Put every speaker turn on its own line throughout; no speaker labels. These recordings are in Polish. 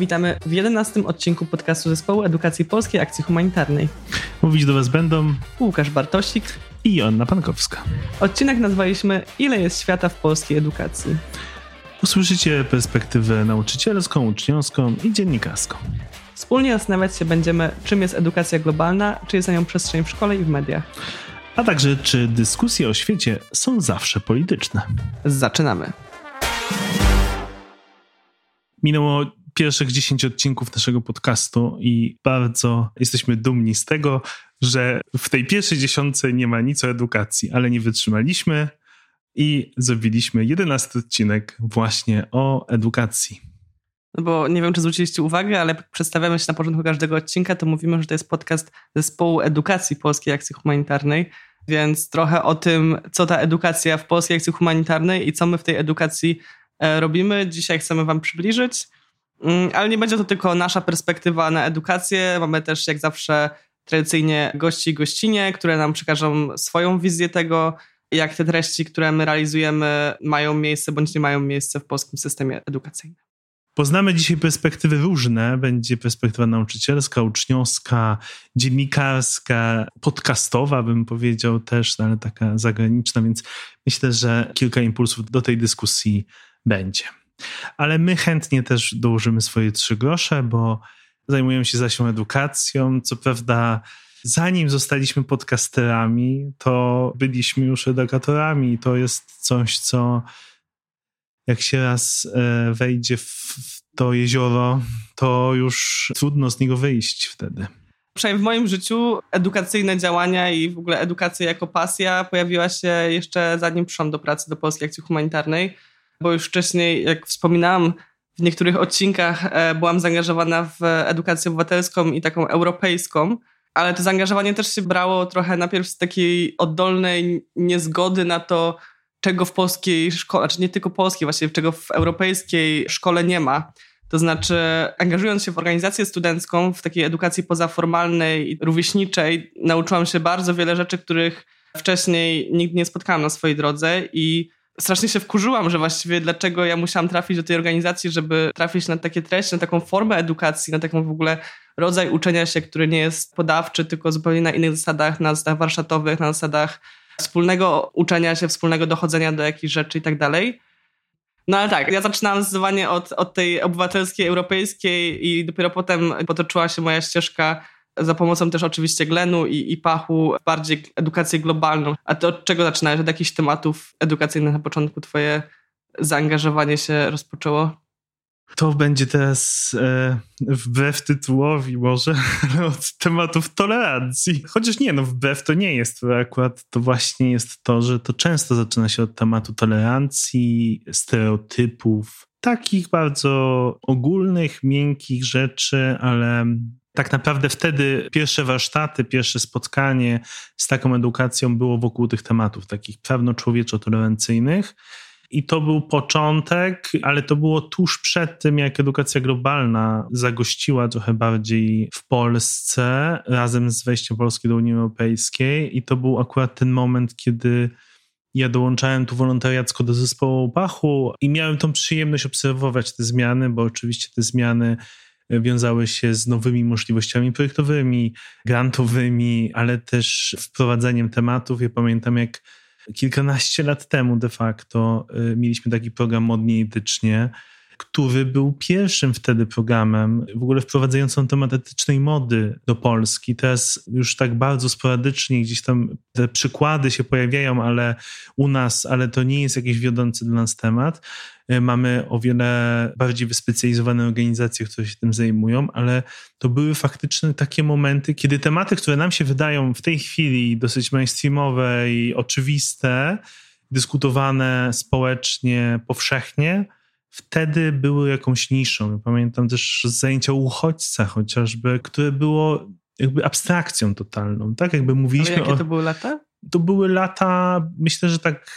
Witamy w 11 odcinku podcastu Zespołu Edukacji Polskiej Akcji Humanitarnej.
Mówić do Was będą
Łukasz Bartosik
i Joanna Pankowska.
Odcinek nazwaliśmy Ile jest świata w polskiej edukacji?
Usłyszycie perspektywę nauczycielską, uczniowską i dziennikarską.
Wspólnie zastanawiać się będziemy, czym jest edukacja globalna, czy jest na nią przestrzeń w szkole i w mediach.
A także, czy dyskusje o świecie są zawsze polityczne.
Zaczynamy.
Minęło pierwszych 10 odcinków naszego podcastu i bardzo jesteśmy dumni z tego, że w tej pierwszej dziesiątce nie ma nic o edukacji, ale nie wytrzymaliśmy i zrobiliśmy 11 odcinek właśnie o edukacji.
No bo nie wiem, czy zwróciliście uwagę, ale przedstawiamy się na początku każdego odcinka, to mówimy, że to jest podcast Zespołu Edukacji Polskiej Akcji Humanitarnej, więc trochę o tym, co ta edukacja w Polskiej Akcji Humanitarnej i co my w tej edukacji e, robimy. Dzisiaj chcemy Wam przybliżyć, ale nie będzie to tylko nasza perspektywa na edukację. Mamy też, jak zawsze, tradycyjnie gości i gościnie, które nam przekażą swoją wizję tego, jak te treści, które my realizujemy, mają miejsce bądź nie mają miejsce w polskim systemie edukacyjnym.
Poznamy dzisiaj perspektywy różne. Będzie perspektywa nauczycielska, uczniowska, dziennikarska, podcastowa, bym powiedział też, no ale taka zagraniczna, więc myślę, że kilka impulsów do tej dyskusji będzie. Ale my chętnie też dołożymy swoje trzy grosze, bo zajmujemy się zasią edukacją. Co prawda, zanim zostaliśmy podcasterami, to byliśmy już edukatorami. To jest coś, co jak się raz e, wejdzie w to jezioro, to już trudno z niego wyjść wtedy.
Przynajmniej w moim życiu edukacyjne działania i w ogóle edukacja jako pasja pojawiła się jeszcze zanim przyszłam do pracy do Polskiej Akcji Humanitarnej, bo już wcześniej, jak wspominałam, w niektórych odcinkach e, byłam zaangażowana w edukację obywatelską i taką europejską, ale to zaangażowanie też się brało trochę najpierw z takiej oddolnej niezgody na to, czego w polskiej szkole, znaczy nie tylko polskiej, właściwie czego w europejskiej szkole nie ma. To znaczy, angażując się w organizację studencką, w takiej edukacji pozaformalnej i rówieśniczej, nauczyłam się bardzo wiele rzeczy, których wcześniej nigdy nie spotkałam na swojej drodze i strasznie się wkurzyłam, że właściwie dlaczego ja musiałam trafić do tej organizacji, żeby trafić na takie treści, na taką formę edukacji, na taką w ogóle rodzaj uczenia się, który nie jest podawczy, tylko zupełnie na innych zasadach, na zasadach warsztatowych, na zasadach wspólnego uczenia się, wspólnego dochodzenia do jakichś rzeczy i tak dalej. No ale tak, ja zaczynałam zdecydowanie od, od tej obywatelskiej, europejskiej i dopiero potem potoczyła się moja ścieżka za pomocą też oczywiście Glenu i, i Pachu bardziej edukację globalną. A to od czego zaczynałeś? Od jakichś tematów edukacyjnych na początku twoje zaangażowanie się rozpoczęło?
To będzie teraz e, wbrew tytułowi może od tematów tolerancji. Chociaż nie, no wbrew to nie jest. To akurat to właśnie jest to, że to często zaczyna się od tematu tolerancji, stereotypów, takich bardzo ogólnych, miękkich rzeczy, ale tak naprawdę wtedy pierwsze warsztaty, pierwsze spotkanie z taką edukacją było wokół tych tematów, takich prawno-człowieczo-tolerancyjnych. I to był początek, ale to było tuż przed tym, jak edukacja globalna zagościła trochę bardziej w Polsce razem z wejściem Polski do Unii Europejskiej. I to był akurat ten moment, kiedy ja dołączałem tu wolontariacko do zespołu Bachu i miałem tą przyjemność obserwować te zmiany, bo oczywiście te zmiany wiązały się z nowymi możliwościami projektowymi, grantowymi, ale też wprowadzeniem tematów. Ja pamiętam, jak kilkanaście lat temu de facto y, mieliśmy taki program Modnie Etycznie, który był pierwszym wtedy programem w ogóle wprowadzającym temat etycznej mody do Polski. Teraz już tak bardzo sporadycznie gdzieś tam te przykłady się pojawiają, ale u nas, ale to nie jest jakiś wiodący dla nas temat. E, mamy o wiele bardziej wyspecjalizowane organizacje, które się tym zajmują, ale to były faktycznie takie momenty, kiedy tematy, które nam się wydają w tej chwili dosyć mainstreamowe i oczywiste, dyskutowane społecznie, powszechnie, wtedy były jakąś niszą. Pamiętam też zajęcia uchodźca chociażby, które było jakby abstrakcją totalną, tak? Jakby mówiliśmy
Ale jakie to były lata?
To były lata, myślę, że tak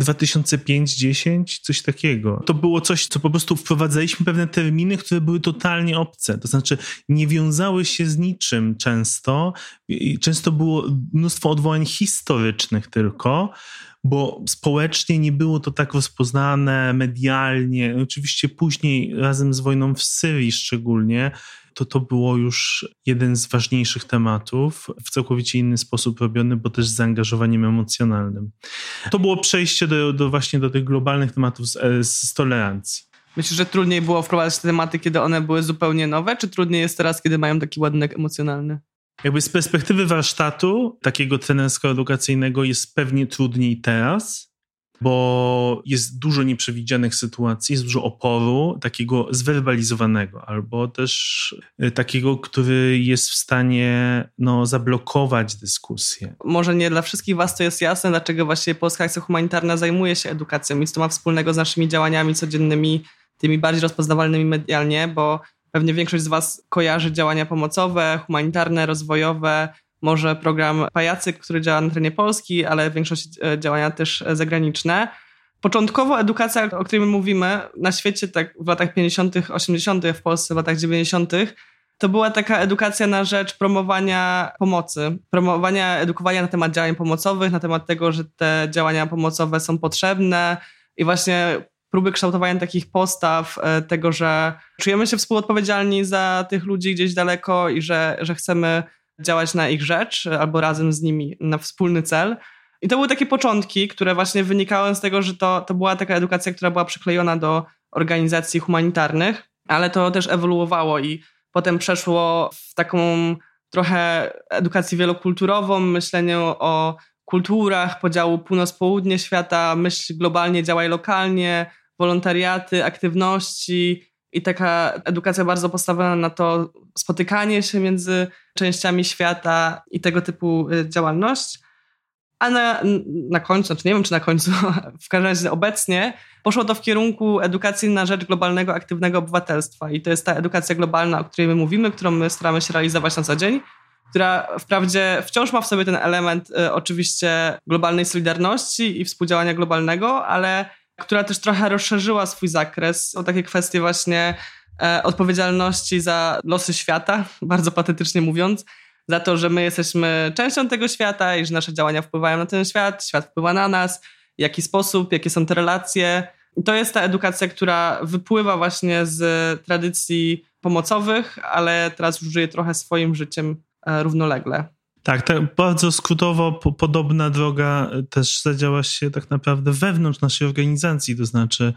2005-10, coś takiego. To było coś, co po prostu wprowadzaliśmy pewne terminy, które były totalnie obce. To znaczy nie wiązały się z niczym często. I często było mnóstwo odwołań historycznych tylko, bo społecznie nie było to tak rozpoznane, medialnie. Oczywiście później, razem z wojną w Syrii szczególnie, to to było już jeden z ważniejszych tematów, w całkowicie inny sposób robiony, bo też z zaangażowaniem emocjonalnym. To było przejście do, do właśnie do tych globalnych tematów z, z tolerancji.
Myślisz, że trudniej było wprowadzać te tematy, kiedy one były zupełnie nowe, czy trudniej jest teraz, kiedy mają taki ładunek emocjonalny?
Jakby z perspektywy warsztatu, takiego trenersko-edukacyjnego, jest pewnie trudniej teraz, bo jest dużo nieprzewidzianych sytuacji, jest dużo oporu, takiego zwerbalizowanego, albo też y, takiego, który jest w stanie no, zablokować dyskusję.
Może nie dla wszystkich Was to jest jasne, dlaczego właśnie Polska Akcja Humanitarna zajmuje się edukacją i co to ma wspólnego z naszymi działaniami codziennymi, tymi bardziej rozpoznawalnymi medialnie, bo pewnie większość z Was kojarzy działania pomocowe, humanitarne, rozwojowe, może program Pajacyk, który działa na terenie Polski, ale większość e, działania też e, zagraniczne. Początkowo edukacja, o której my mówimy, na świecie tak w latach 50., 80., w Polsce w latach 90., to była taka edukacja na rzecz promowania pomocy, promowania, edukowania na temat działań pomocowych, na temat tego, że te działania pomocowe są potrzebne i właśnie próby kształtowania takich postaw, e, tego, że czujemy się współodpowiedzialni za tych ludzi gdzieś daleko i że, że chcemy działać na ich rzecz albo razem z nimi na wspólny cel. I to były takie początki, które właśnie wynikały z tego, że to, to była taka edukacja, która była przyklejona do organizacji humanitarnych, ale to też ewoluowało i potem przeszło w taką trochę edukację wielokulturową, myślenie o kulturach, podziału północ-południe świata, myśl globalnie, działaj lokalnie, wolontariaty, aktywności i taka edukacja bardzo postawiona na to spotykanie się między częściami świata i tego typu y, działalność. A na, na końcu, znaczy nie wiem czy na końcu, w każdym razie obecnie poszło to w kierunku edukacji na rzecz globalnego, aktywnego obywatelstwa. I to jest ta edukacja globalna, o której my mówimy, którą my staramy się realizować na co dzień, która wprawdzie wciąż ma w sobie ten element y, oczywiście globalnej solidarności i współdziałania globalnego, ale która też trochę rozszerzyła swój zakres o takie kwestie właśnie e, odpowiedzialności za losy świata, bardzo patetycznie mówiąc, za to, że my jesteśmy częścią tego świata i że nasze działania wpływają na ten świat, świat wpływa na nas, w jaki sposób, jakie są te relacje. I to jest ta edukacja, która wypływa właśnie z tradycji pomocowych, ale teraz już żyje trochę swoim życiem e, równolegle.
Tak, tak, bardzo skrótowo po, podobna droga też zadziała się tak naprawdę wewnątrz naszej organizacji, to znaczy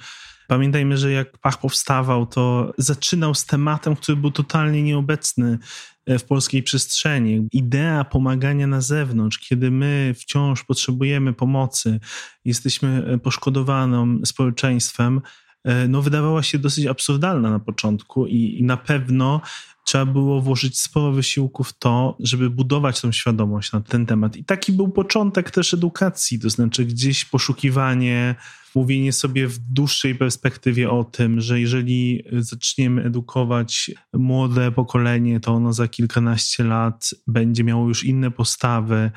pamiętajmy, że jak Pach powstawał, to zaczynał z tematem, który był totalnie nieobecny e, w polskiej przestrzeni. Idea pomagania na zewnątrz, kiedy my wciąż potrzebujemy pomocy, jesteśmy e, poszkodowanym społeczeństwem, e, no wydawała się dosyć absurdalna na początku i, i na pewno trzeba było włożyć sporo wysiłku w to, żeby budować tą świadomość na ten temat. I taki był początek też edukacji, to znaczy gdzieś poszukiwanie, mówienie sobie w dłuższej perspektywie o tym, że jeżeli zaczniemy edukować młode pokolenie, to ono za kilkanaście lat będzie miało już inne postawy.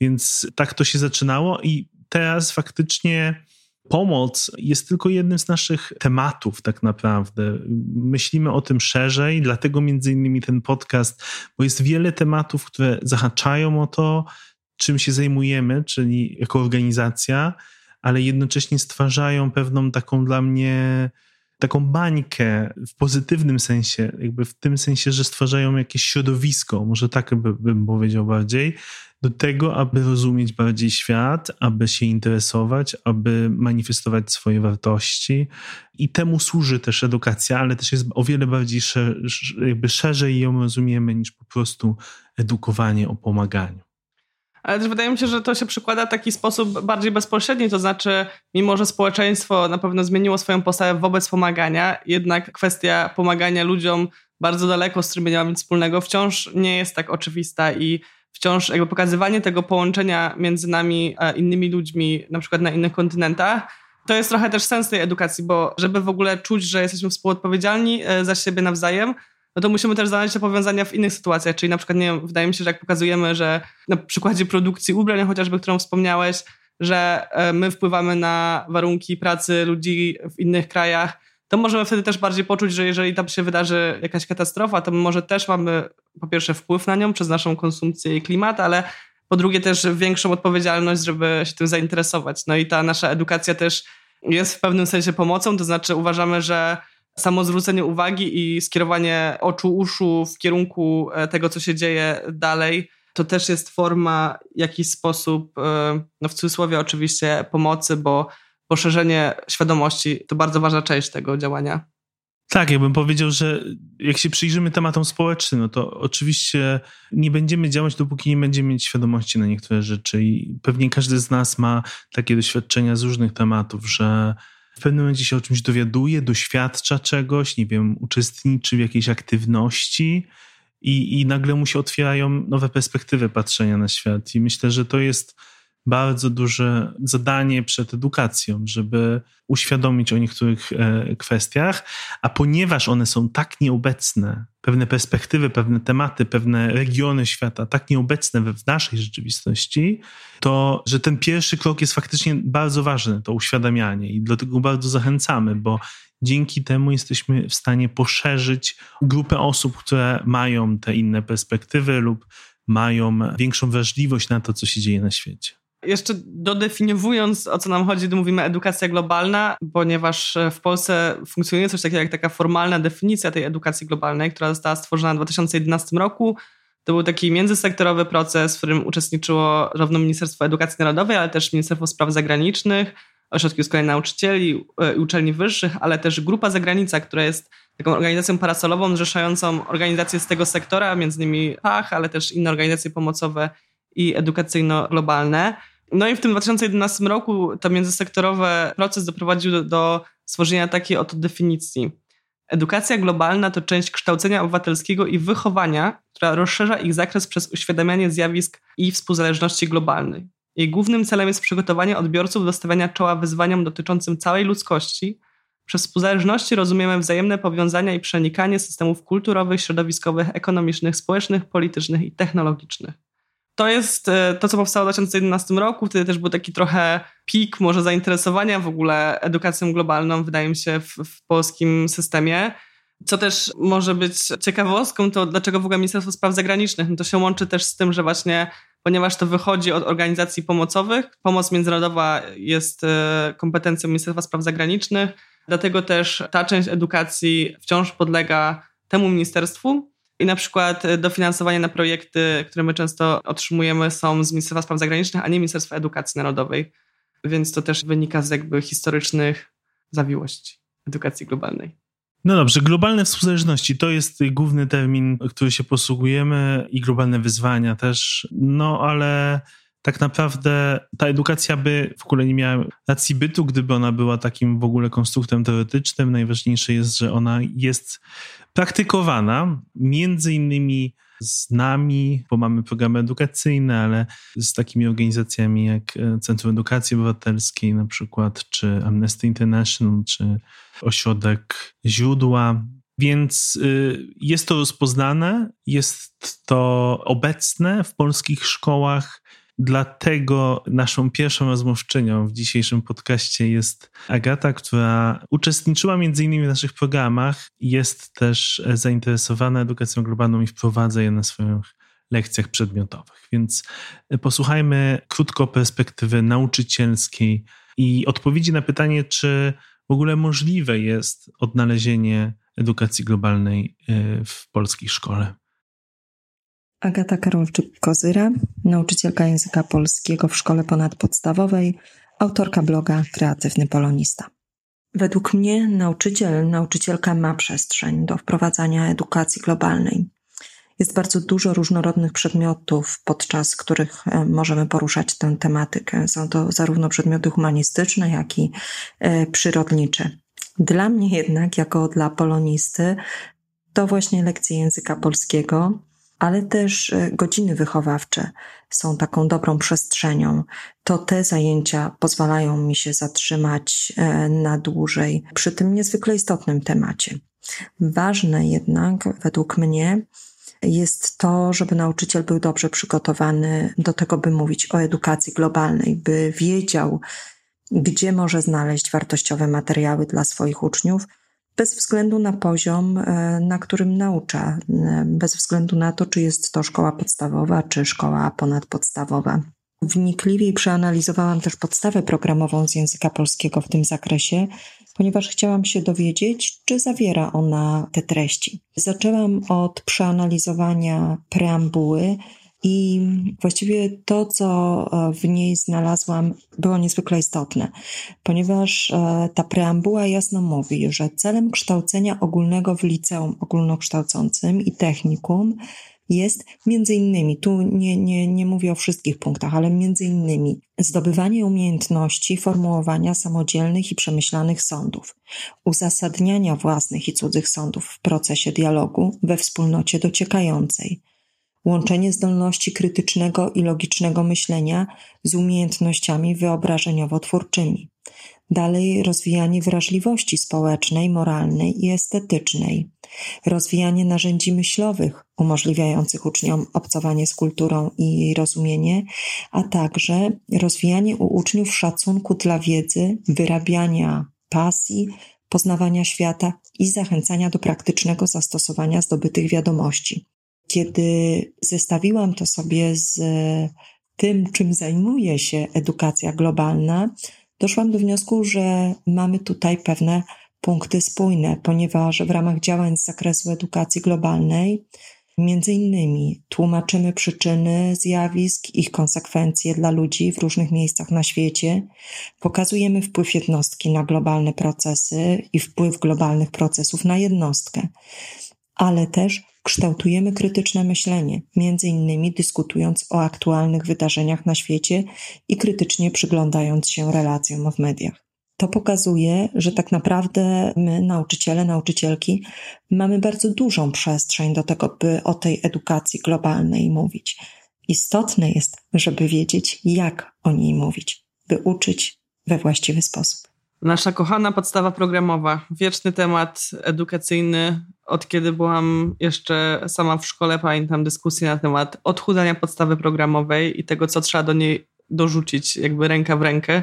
Więc tak to się zaczynało i teraz faktycznie pomoc jest tylko jednym z naszych tematów, tak naprawdę. Myślimy o tym szerzej, dlatego między innymi ten podcast, bo jest wiele tematów, które zahaczają o to, czym się zajmujemy, czyli jako organizacja, ale jednocześnie stwarzają pewną taką dla mnie taką bańkę w pozytywnym sensie, jakby w tym sensie, że stwarzają jakieś środowisko, może tak by, bym powiedział bardziej, do tego, aby rozumieć bardziej świat, aby się interesować, aby manifestować swoje wartości. I temu służy też edukacja, ale też jest o wiele bardziej szer jakby szerzej ją rozumiemy niż po prostu edukowanie o pomaganiu.
Ale też wydaje mi się, że to się przykłada w taki sposób bardziej bezpośredni, to znaczy, mimo że społeczeństwo na pewno zmieniło swoją postawę wobec pomagania, jednak kwestia pomagania ludziom bardzo daleko, z którymi nie ma nic wspólnego, wciąż nie jest tak oczywista i wciąż jakby pokazywanie tego połączenia między nami a innymi ludźmi, na przykład na innych kontynentach, to jest trochę też sens tej edukacji, bo żeby w ogóle czuć, że jesteśmy współodpowiedzialni e, za siebie nawzajem, no to musimy też znaleźć te powiązania w innych sytuacjach, czyli na przykład, nie wiem, wydaje mi się, że jak pokazujemy, że na przykładzie produkcji ubrań chociażby, którą wspomniałeś, że e, my wpływamy na warunki pracy ludzi w innych krajach, to możemy wtedy też bardziej poczuć, że jeżeli tam się wydarzy jakaś katastrofa, to my może też mamy po pierwsze wpływ na nią przez naszą konsumpcję i klimat, ale po drugie też większą odpowiedzialność, żeby się tym zainteresować. No i ta nasza edukacja też jest w pewnym sensie pomocą, to znaczy uważamy, że samo zwrócenie uwagi i skierowanie oczu, uszu w kierunku e, tego, co się dzieje dalej, to też jest forma w jakiś sposób, e, no w cudzysłowie oczywiście, pomocy, bo poszerzenie świadomości to bardzo ważna część tego działania.
Tak, ja bym powiedział, że jak się przyjrzymy tematom społecznym, no to oczywiście nie będziemy działać, dopóki nie będziemy mieć świadomości na niektóre rzeczy. I pewnie każdy z nas ma takie doświadczenia z różnych tematów, że w pewnym momencie się o czymś dowiaduje, doświadcza czegoś, nie wiem, uczestniczy w jakiejś aktywności i, i nagle mu się otwierają nowe perspektywy patrzenia na świat. I myślę, że to jest bardzo duże zadanie przed edukacją, żeby uświadomić o niektórych e, kwestiach, a ponieważ one są tak nieobecne, pewne perspektywy, pewne tematy, pewne regiony świata tak nieobecne w naszej rzeczywistości, to że ten pierwszy krok jest faktycznie bardzo ważny, to uświadamianie i dlatego bardzo zachęcamy, bo dzięki temu jesteśmy w stanie poszerzyć grupę osób, które mają te inne perspektywy lub mają większą wrażliwość na to, co się dzieje na świecie.
Jeszcze dodefiniowując, o co nam chodzi, to mówimy edukacja globalna, ponieważ w Polsce funkcjonuje coś takiego jak taka formalna definicja tej edukacji globalnej, która została stworzona w 2011 roku. To był taki międzysektorowy proces, w którym uczestniczyło zarówno Ministerstwo Edukacji Narodowej, ale też Ministerstwo Spraw Zagranicznych, Ośrodki Uzbrojenia Nauczycieli i Uczelni Wyższych, ale też Grupa Zagranica, która jest taką organizacją parasolową zrzeszającą organizacje z tego sektora, między innymi PACH, ale też inne organizacje pomocowe i edukacyjno-globalne. No i w tym 2011 roku to międzysektorowy proces doprowadził do, do stworzenia takiej oto definicji. Edukacja globalna to część kształcenia obywatelskiego i wychowania, która rozszerza ich zakres przez uświadamianie zjawisk i współzależności globalnej. Jej głównym celem jest przygotowanie odbiorców do stawiania czoła wyzwaniom dotyczącym całej ludzkości. Przez współzależności rozumiemy wzajemne powiązania i przenikanie systemów kulturowych, środowiskowych, ekonomicznych, społecznych, politycznych i technologicznych to jest e, to, co powstało w 2011 roku. Wtedy też był taki trochę pik może zainteresowania w ogóle edukacją globalną, wydaje mi się, w, w polskim systemie. Co też może być ciekawostką, to dlaczego w ogóle Ministerstwo Spraw Zagranicznych? No to się łączy też z tym, że właśnie ponieważ to wychodzi od organizacji pomocowych, pomoc międzynarodowa jest e, kompetencją Ministerstwa Spraw Zagranicznych, dlatego też ta część edukacji wciąż podlega temu ministerstwu, i na przykład e, dofinansowanie na projekty, które my często otrzymujemy, są z Ministerstwa Spraw Zagranicznych, a nie Ministerstwa Edukacji Narodowej. Więc to też wynika z jakby historycznych zawiłości edukacji globalnej.
No dobrze, globalne współzależności to jest główny termin, który się posługujemy i globalne wyzwania też. No ale tak naprawdę ta edukacja by w ogóle nie miała racji bytu, gdyby ona była takim w ogóle konstruktem teoretycznym. Najważniejsze jest, że ona jest praktykowana między innymi z nami, bo mamy programy edukacyjne, ale z takimi organizacjami jak e, Centrum Edukacji Obywatelskiej na przykład, czy Amnesty International, czy Ośrodek Źródła. Więc y, jest to rozpoznane, jest to obecne w polskich szkołach Dlatego naszą pierwszą rozmówczynią w dzisiejszym podcaście jest Agata, która uczestniczyła między innymi w naszych programach, jest też zainteresowana edukacją globalną i wprowadza je na swoich lekcjach przedmiotowych. Więc posłuchajmy krótko perspektywy nauczycielskiej i odpowiedzi na pytanie, czy w ogóle możliwe jest odnalezienie edukacji globalnej e, w polskiej szkole.
Agata Karolczyk-Kozyra, nauczycielka języka polskiego w szkole ponadpodstawowej, autorka bloga Kreatywny Polonista. Według mnie nauczyciel, nauczycielka ma przestrzeń do wprowadzania edukacji globalnej. Jest bardzo dużo różnorodnych przedmiotów, podczas których e, możemy poruszać tę tematykę. Są to zarówno przedmioty humanistyczne, jak i e, przyrodnicze. Dla mnie jednak, jako dla polonisty, to właśnie lekcje języka polskiego, ale też e, godziny wychowawcze są taką dobrą przestrzenią. To te zajęcia pozwalają mi się zatrzymać e, na dłużej przy tym niezwykle istotnym temacie. Ważne jednak, według mnie, jest to, żeby nauczyciel był dobrze przygotowany do tego, by mówić o edukacji globalnej, by wiedział, gdzie może znaleźć wartościowe materiały dla swoich uczniów, bez względu na poziom, e, na którym naucza, e, bez względu na to, czy jest to szkoła podstawowa, czy szkoła ponadpodstawowa. Wnikliwiej przeanalizowałam też podstawę programową z języka polskiego w tym zakresie, ponieważ chciałam się dowiedzieć, czy zawiera ona te treści. Zaczęłam od przeanalizowania preambuły i właściwie to, co e, w niej znalazłam, było niezwykle istotne, ponieważ e, ta preambuła jasno mówi, że celem kształcenia ogólnego w liceum ogólnokształcącym i technikum jest między innymi, tu nie, nie, nie mówię o wszystkich punktach, ale między innymi zdobywanie umiejętności formułowania samodzielnych i przemyślanych sądów, uzasadniania własnych i cudzych sądów w procesie dialogu we wspólnocie dociekającej, łączenie zdolności krytycznego i logicznego myślenia z umiejętnościami wyobrażeniowo-twórczymi. Dalej rozwijanie wrażliwości społecznej, moralnej i estetycznej. Rozwijanie narzędzi myślowych umożliwiających uczniom obcowanie z kulturą i jej rozumienie, a także rozwijanie u uczniów szacunku dla wiedzy, wyrabiania pasji, poznawania świata i zachęcania do praktycznego zastosowania zdobytych wiadomości. Kiedy zestawiłam to sobie z tym, czym zajmuje się edukacja globalna, doszłam do wniosku, że mamy tutaj pewne punkty spójne, ponieważ w ramach działań z zakresu edukacji globalnej Między innymi tłumaczymy przyczyny zjawisk, ich konsekwencje dla ludzi w różnych miejscach na świecie, pokazujemy wpływ jednostki na globalne procesy i wpływ globalnych procesów na jednostkę, ale też kształtujemy krytyczne myślenie, między innymi dyskutując o aktualnych wydarzeniach na świecie i krytycznie przyglądając się relacjom w mediach. To pokazuje, że tak naprawdę my, nauczyciele, nauczycielki, mamy bardzo dużą przestrzeń do tego, by o tej edukacji globalnej mówić. Istotne jest, żeby wiedzieć, jak o niej mówić, by uczyć we właściwy sposób.
Nasza kochana podstawa programowa, wieczny temat edukacyjny. Od kiedy byłam jeszcze sama w szkole, pamiętam dyskusję na temat odchudzania podstawy programowej i tego, co trzeba do niej dorzucić, jakby ręka w rękę.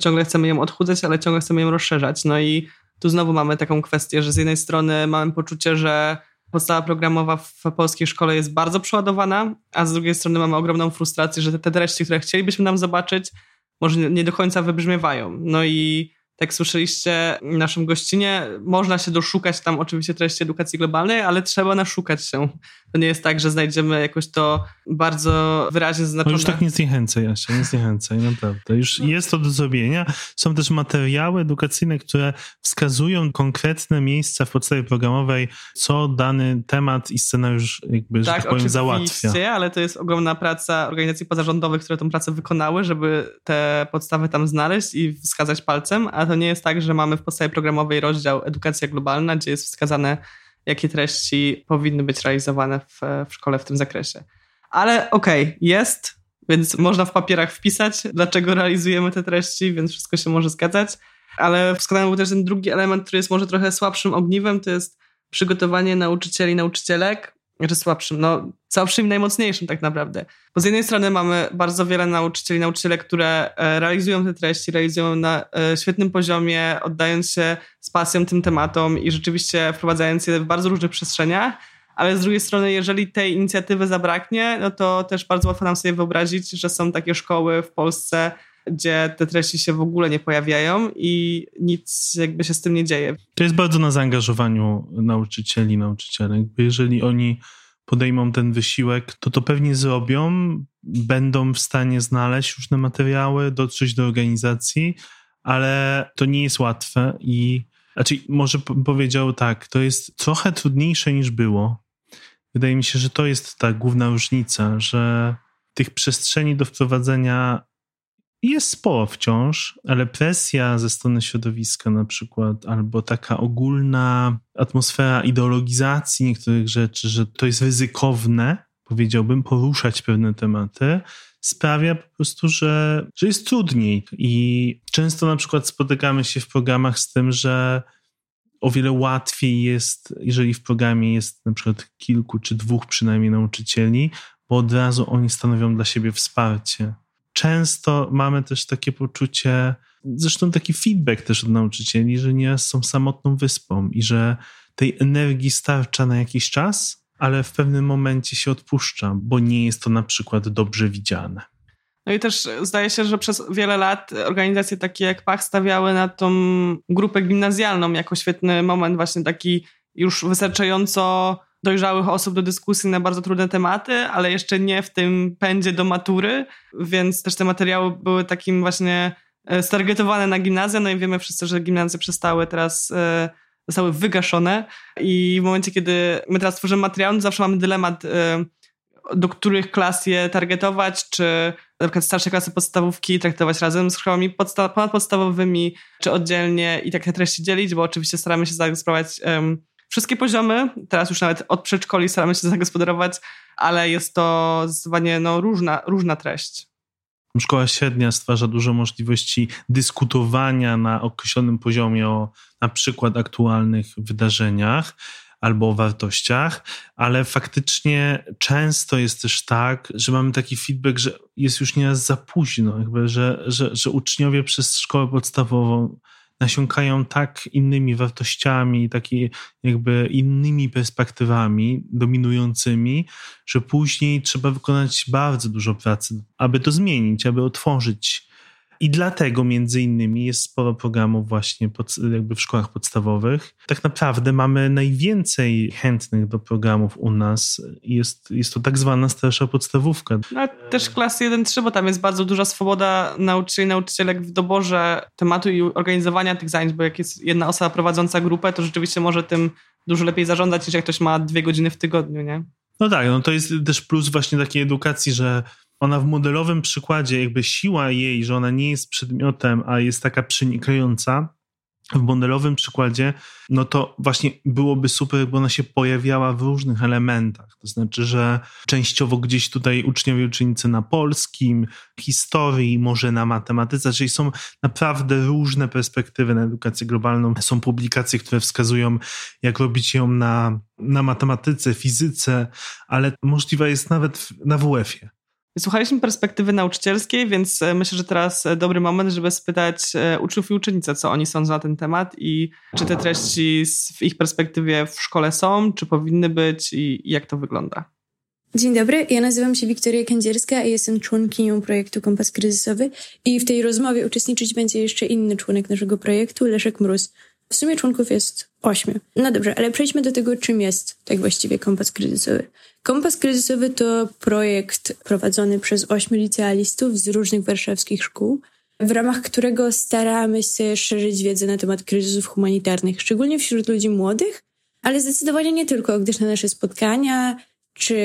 Ciągle chcemy ją odchudzać, ale ciągle chcemy ją rozszerzać. No i tu znowu mamy taką kwestię, że z jednej strony mamy poczucie, że podstawa programowa w polskiej szkole jest bardzo przeładowana, a z drugiej strony mamy ogromną frustrację, że te treści, które chcielibyśmy nam zobaczyć, może nie do końca wybrzmiewają. No i tak słyszeliście w naszym gościnie, można się doszukać tam oczywiście treści edukacji globalnej, ale trzeba naszukać się. To nie jest tak, że znajdziemy jakoś to bardzo wyraźnie zaznaczone.
No już tak nie zniechęcaj, Asia, nie zniechęcaj, naprawdę. Już no. jest to do zrobienia. Są też materiały edukacyjne, które wskazują konkretne miejsca w podstawie programowej, co dany temat i scenariusz jakby, tak, że tak powiem, załatwia.
ale to jest ogromna praca organizacji pozarządowych, które tę pracę wykonały, żeby te podstawy tam znaleźć i wskazać palcem, a to nie jest tak, że mamy w podstawie programowej rozdział edukacja globalna, gdzie jest wskazane, jakie treści powinny być realizowane w, w szkole w tym zakresie. Ale okej, okay, jest, więc można w papierach wpisać, dlaczego realizujemy te treści, więc wszystko się może zgadzać. Ale wskazany był też ten drugi element, który jest może trochę słabszym ogniwem, to jest przygotowanie nauczycieli, nauczycielek znaczy słabszym, no słabszym i najmocniejszym tak naprawdę. Bo z jednej strony mamy bardzo wiele nauczycieli, nauczycielek, które e, realizują te treści, realizują na e, świetnym poziomie, oddając się z pasją tym tematom i rzeczywiście wprowadzając je w bardzo różnych przestrzeniach, ale z drugiej strony, jeżeli tej inicjatywy zabraknie, no to też bardzo łatwo nam sobie wyobrazić, że są takie szkoły w Polsce, gdzie te treści się w ogóle nie pojawiają i nic jakby się z tym nie dzieje.
To jest bardzo na zaangażowaniu nauczycieli, nauczycielek. Jeżeli oni podejmą ten wysiłek, to to pewnie zrobią, będą w stanie znaleźć różne materiały, dotrzeć do organizacji, ale to nie jest łatwe i znaczy może powiedział tak, to jest trochę trudniejsze niż było. Wydaje mi się, że to jest ta główna różnica, że tych przestrzeni do wprowadzenia jest sporo wciąż, ale presja ze strony środowiska na przykład, albo taka ogólna atmosfera ideologizacji niektórych rzeczy, że to jest ryzykowne, powiedziałbym, poruszać pewne tematy, sprawia po prostu, że, że jest trudniej. I często na przykład spotykamy się w programach z tym, że o wiele łatwiej jest, jeżeli w programie jest na przykład kilku czy dwóch przynajmniej nauczycieli, bo od razu oni stanowią dla siebie wsparcie. Często mamy też takie poczucie, zresztą taki feedback też od nauczycieli, że nie są samotną wyspą i że tej energii starcza na jakiś czas, ale w pewnym momencie się odpuszcza, bo nie jest to na przykład dobrze widziane.
No i też zdaje się, że przez wiele lat organizacje takie jak PACH stawiały na tą grupę gimnazjalną jako świetny moment, właśnie taki już wystarczająco dojrzałych osób do dyskusji na bardzo trudne tematy, ale jeszcze nie w tym pędzie do matury, więc też te materiały były takim właśnie e, stargetowane na gimnazja, no i wiemy wszyscy, że gimnazje przestały teraz, e, zostały wygaszone. I w momencie, kiedy my teraz tworzymy materiał, no zawsze mamy dylemat, e, do których klas je targetować, czy na przykład starsze klasy podstawówki traktować razem z szkołami podsta- ponadpodstawowymi, czy oddzielnie i tak te treści dzielić, bo oczywiście staramy się zagospodarować um, wszystkie poziomy. Teraz już nawet od przedszkoli staramy się zagospodarować, ale jest to zdecydowanie no, różna, różna treść.
Szkoła średnia stwarza dużo możliwości dyskutowania na określonym poziomie o na przykład aktualnych wydarzeniach albo o wartościach, ale faktycznie często jest też tak, że mamy taki feedback, że jest już nieraz za późno, jakby, że, że, że uczniowie przez szkołę podstawową nasiąkają tak innymi wartościami, taki jakby innymi perspektywami dominującymi, że później trzeba wykonać bardzo dużo pracy, aby to zmienić, aby otworzyć i dlatego między innymi jest sporo programów właśnie pod, jakby w szkołach podstawowych. Tak naprawdę mamy najwięcej chętnych do programów u nas. Jest, jest to tak zwana starsza podstawówka.
No, też klasy 1-3, bo tam jest bardzo duża swoboda nauczycieli, nauczycielek w doborze tematu i organizowania tych zajęć, bo jak jest jedna osoba prowadząca grupę, to rzeczywiście może tym dużo lepiej zarządzać, niż jak ktoś ma dwie godziny w tygodniu, nie?
No tak, no to jest też plus właśnie takiej edukacji, że ona w modelowym przykładzie, jakby siła jej, że ona nie jest przedmiotem, a jest taka przenikająca, w modelowym przykładzie, no to właśnie byłoby super, jakby ona się pojawiała w różnych elementach. To znaczy, że częściowo gdzieś tutaj uczniowie uczennicy na polskim, historii, może na matematyce, czyli są naprawdę różne perspektywy na edukację globalną. Są publikacje, które wskazują, jak robić ją na, na matematyce, fizyce, ale możliwa jest nawet na WF-ie.
Słuchaliśmy perspektywy nauczycielskiej, więc e, myślę, że teraz e, dobry moment, żeby spytać e, uczniów i uczennice, co oni sądzą na ten temat i czy te treści w ich perspektywie w szkole są, czy powinny być i jak to wygląda.
Dzień dobry, ja nazywam się Wiktoria Kędzierska i jestem członkinią projektu Kompas Kryzysowy i w tej rozmowie uczestniczyć będzie jeszcze inny członek naszego projektu, Leszek Mróz. W sumie członków jest ośmiu. No dobrze, ale przejdźmy do tego, czym jest tak właściwie kompas kryzysowy. Kompas kryzysowy to projekt prowadzony przez ośmiu licealistów z różnych warszawskich szkół, w ramach którego staramy się szerzyć wiedzę na temat kryzysów humanitarnych, szczególnie wśród ludzi młodych, ale zdecydowanie nie tylko, gdyż na nasze spotkania czy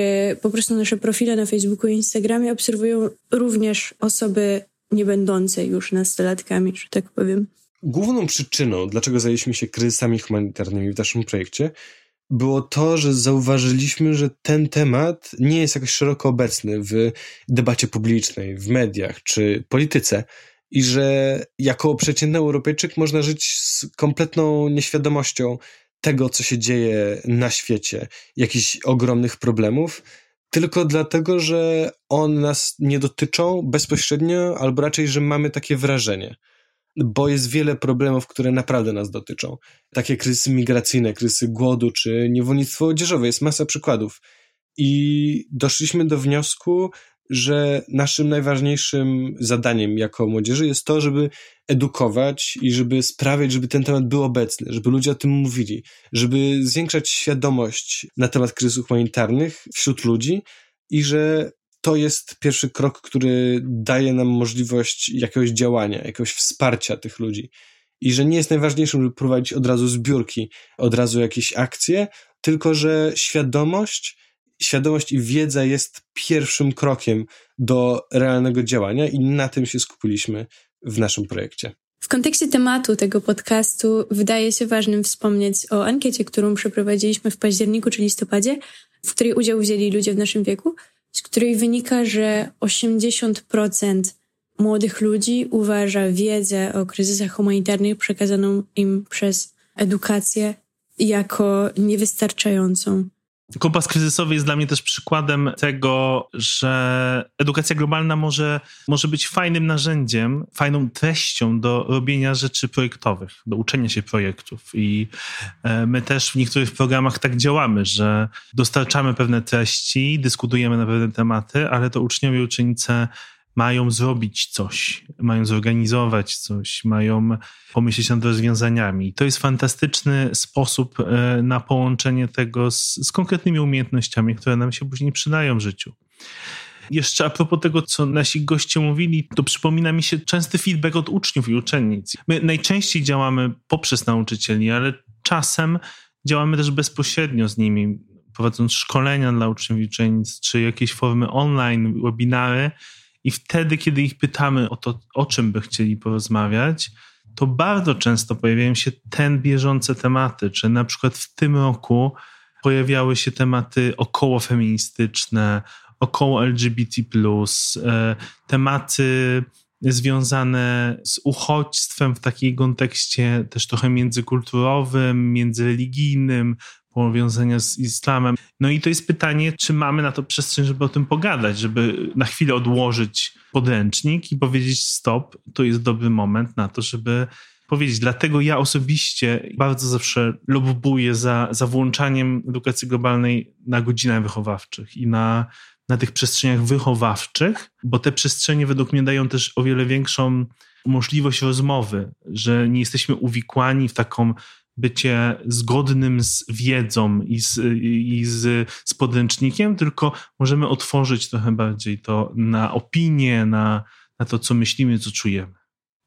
po prostu nasze profile na Facebooku i Instagramie obserwują również osoby nie będące już nastolatkami, że tak powiem.
Główną przyczyną, dlaczego zajęliśmy się kryzysami humanitarnymi w naszym projekcie, było to, że zauważyliśmy, że ten temat nie jest jakoś szeroko obecny w debacie publicznej, w mediach czy polityce i że jako przeciętny Europejczyk można żyć z kompletną nieświadomością tego, co się dzieje na świecie, jakichś ogromnych problemów, tylko dlatego, że one nas nie dotyczą bezpośrednio, albo raczej, że mamy takie wrażenie bo jest wiele problemów, które naprawdę nas dotyczą. Takie kryzysy migracyjne, kryzysy głodu czy niewolnictwo odzieżowe, jest masa przykładów. I doszliśmy do wniosku, że naszym najważniejszym zadaniem jako młodzieży jest to, żeby edukować i żeby sprawiać, żeby ten temat był obecny, żeby ludzie o tym mówili, żeby zwiększać świadomość na temat kryzysów humanitarnych wśród ludzi i że to jest pierwszy krok, który daje nam możliwość jakiegoś działania, jakiegoś wsparcia tych ludzi. I że nie jest najważniejsze, żeby prowadzić od razu zbiórki, od razu jakieś akcje, tylko że świadomość, świadomość i wiedza jest pierwszym krokiem do realnego działania i na tym się skupiliśmy w naszym projekcie.
W kontekście tematu tego podcastu wydaje się ważnym wspomnieć o ankiecie, którą przeprowadziliśmy w październiku czy listopadzie, w której udział wzięli ludzie w naszym wieku z której wynika, że 80% młodych ludzi uważa wiedzę o kryzysach humanitarnych przekazaną im przez edukację jako niewystarczającą.
Kompas kryzysowy jest dla mnie też przykładem tego, że edukacja globalna może, może być fajnym narzędziem, fajną treścią do robienia rzeczy projektowych, do uczenia się projektów. I e, my też w niektórych programach tak działamy, że dostarczamy pewne treści, dyskutujemy na pewne tematy, ale to uczniowie i uczennice mają zrobić coś, mają zorganizować coś, mają pomyśleć nad rozwiązaniami. To jest fantastyczny sposób e, na połączenie tego z, z konkretnymi umiejętnościami, które nam się później przydają w życiu. Jeszcze a propos tego, co nasi goście mówili, to przypomina mi się częsty feedback od uczniów i uczennic. My najczęściej działamy poprzez nauczycieli, ale czasem działamy też bezpośrednio z nimi, prowadząc szkolenia dla uczniów i uczennic, czy jakieś formy online, webinary, i wtedy, kiedy ich pytamy o to, o czym by chcieli porozmawiać, to bardzo często pojawiają się ten bieżące tematy, czy na przykład w tym roku pojawiały się tematy około feministyczne, około LGBT, e, tematy związane z uchodźstwem w takim kontekście też trochę międzykulturowym, międzyreligijnym, powiązania z islamem. No i to jest pytanie, czy mamy na to przestrzeń, żeby o tym pogadać, żeby na chwilę odłożyć podręcznik i powiedzieć stop, to jest dobry moment na to, żeby powiedzieć. Dlatego ja osobiście bardzo zawsze lobbuję za, za włączaniem edukacji globalnej na godzinach wychowawczych i na, na tych przestrzeniach wychowawczych, bo te przestrzenie według mnie dają też o wiele większą możliwość rozmowy, że nie jesteśmy uwikłani w taką bycie zgodnym z wiedzą i z, i z, z podręcznikiem, tylko możemy otworzyć trochę bardziej to na opinię, na, na to, co myślimy, co czujemy.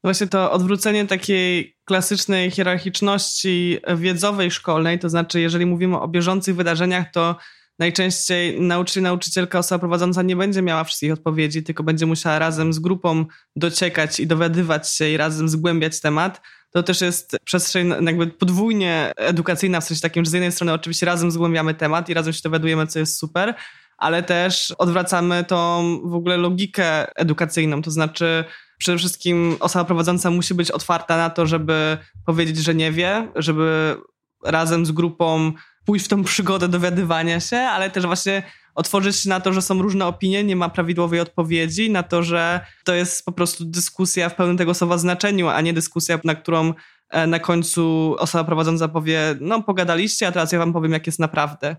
Właśnie to odwrócenie takiej klasycznej hierarchiczności wiedzowej szkolnej, to znaczy, jeżeli mówimy o bieżących wydarzeniach, to najczęściej nauczyciel, nauczycielka, osoba prowadząca nie będzie miała wszystkich odpowiedzi, tylko będzie musiała razem z grupą dociekać i dowiadywać się i razem zgłębiać temat to też jest przestrzeń jakby podwójnie edukacyjna, w sensie takim, że z jednej strony oczywiście razem zgłębiamy temat i razem się dowiadujemy, co jest super, ale też odwracamy tą w ogóle logikę edukacyjną, to znaczy przede wszystkim osoba prowadząca musi być otwarta na to, żeby powiedzieć, że nie wie, żeby razem z grupą pójść w tą przygodę dowiadywania się, ale też właśnie otworzyć się na to, że są różne opinie, nie ma prawidłowej odpowiedzi, na to, że to jest po prostu dyskusja w pełnym tego słowa znaczeniu, a nie dyskusja, na którą e, na końcu osoba prowadząca powie, no pogadaliście, a teraz ja wam powiem, jak jest naprawdę.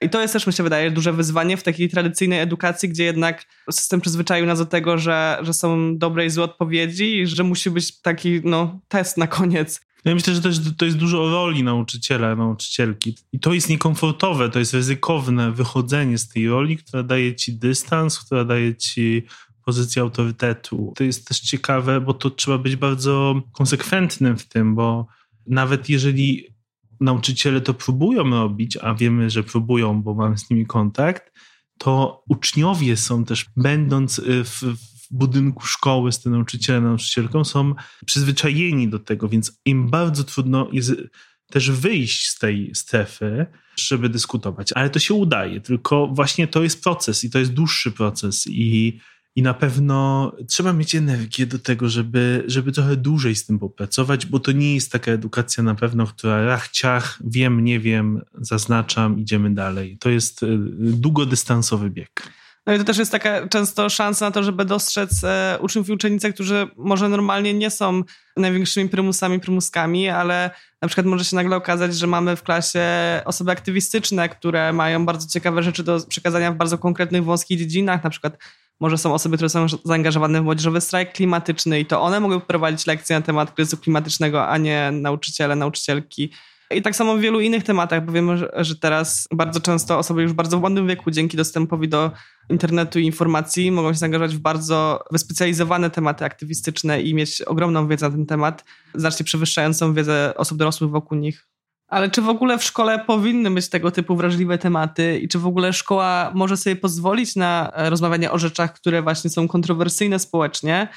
I to jest też, mi się wydaje, duże wyzwanie w takiej tradycyjnej edukacji, gdzie jednak system przyzwyczaił nas do tego, że, że są dobre i złe odpowiedzi i że musi być taki no, test na koniec.
Ja myślę, że też to jest dużo o roli nauczyciela, nauczycielki. I to jest niekomfortowe, to jest ryzykowne wychodzenie z tej roli, która daje ci dystans, która daje ci pozycję autorytetu. To jest też ciekawe, bo to trzeba być bardzo konsekwentnym w tym, bo nawet jeżeli nauczyciele to próbują robić, a wiemy, że próbują, bo mamy z nimi kontakt, to uczniowie są też, będąc y, w budynku szkoły z tym nauczycielem, nauczycielką, są przyzwyczajeni do tego, więc im bardzo trudno jest też wyjść z tej strefy, żeby dyskutować. Ale to się udaje, tylko właśnie to jest proces i to jest dłuższy proces i i na pewno trzeba mieć energię do tego, żeby, żeby trochę dłużej z tym popracować, bo to nie jest taka edukacja na pewno, która rach, ciach, wiem, nie wiem, zaznaczam, idziemy dalej. To jest y, długodystansowy bieg.
No i to też jest taka często szansa na to, żeby dostrzec e, uczniów i uczennice, którzy może normalnie nie są największymi prymusami, prymuskami, ale na przykład może się nagle okazać, że mamy w klasie osoby aktywistyczne, które mają bardzo ciekawe rzeczy do przekazania w bardzo konkretnych, wąskich dziedzinach, na przykład może są osoby, które są zaangażowane w młodzieżowy strajk klimatyczny i to one mogły prowadzić lekcje na temat kryzysu klimatycznego, a nie nauczyciele, nauczycielki. I tak samo w wielu innych tematach, bo wiemy, że teraz bardzo często osoby już w bardzo młodym wieku, dzięki dostępowi do internetu i informacji, mogą się zaangażować w bardzo wyspecjalizowane tematy aktywistyczne i mieć ogromną wiedzę na ten temat, znacznie przewyższającą wiedzę osób dorosłych wokół nich. Ale czy w ogóle w szkole powinny być tego typu wrażliwe tematy i czy w ogóle szkoła może sobie pozwolić na rozmawianie o rzeczach, które właśnie są kontrowersyjne społecznie?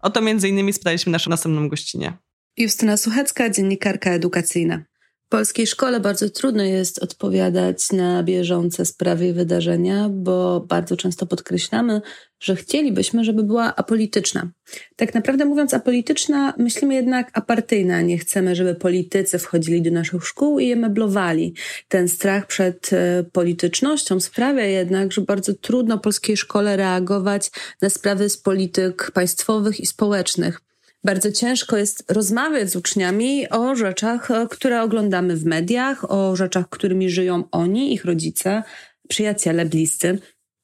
O to między innymi spytaliśmy naszą następną gościnie.
Justyna Suchecka, dziennikarka edukacyjna. Polskiej szkole bardzo trudno jest odpowiadać na bieżące sprawy i wydarzenia, bo bardzo często podkreślamy, że chcielibyśmy, żeby była apolityczna. Tak naprawdę mówiąc apolityczna, myślimy jednak apartyjna. Nie chcemy, żeby politycy wchodzili do naszych szkół i je meblowali. Ten strach przed e, politycznością sprawia jednak, że bardzo trudno polskiej szkole reagować na sprawy z polityk państwowych i społecznych. Bardzo ciężko jest rozmawiać z uczniami o rzeczach, e, które oglądamy w mediach, o rzeczach, którymi żyją oni, ich rodzice, przyjaciele, bliscy.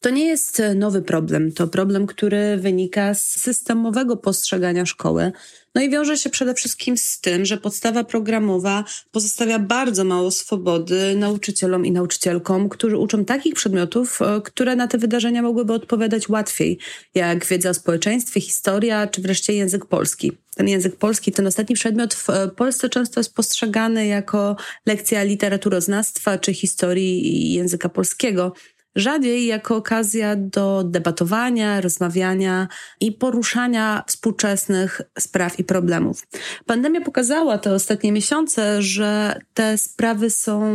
To nie jest e, nowy problem. To problem, który wynika z systemowego postrzegania szkoły. No i wiąże się przede wszystkim z tym, że podstawa programowa pozostawia bardzo mało swobody nauczycielom i nauczycielkom, którzy uczą takich przedmiotów, e, które na te wydarzenia mogłyby odpowiadać łatwiej, jak wiedza o społeczeństwie, historia, czy wreszcie język polski. Ten język polski, ten ostatni przedmiot w e, Polsce często jest postrzegany jako lekcja literaturoznawstwa czy historii języka polskiego rzadziej jako okazja do debatowania, rozmawiania i poruszania współczesnych spraw i problemów. Pandemia pokazała te ostatnie miesiące, że te sprawy są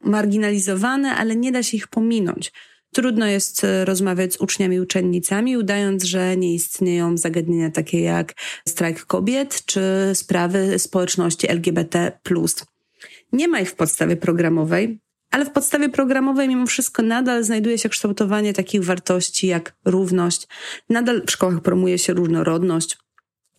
marginalizowane, ale nie da się ich pominąć. Trudno jest rozmawiać z uczniami i uczennicami, udając, że nie istnieją zagadnienia takie jak strajk kobiet czy sprawy społeczności LGBT. Nie ma ich w podstawie programowej, ale w podstawie programowej mimo wszystko nadal znajduje się kształtowanie takich wartości jak równość. Nadal w szkołach promuje się różnorodność.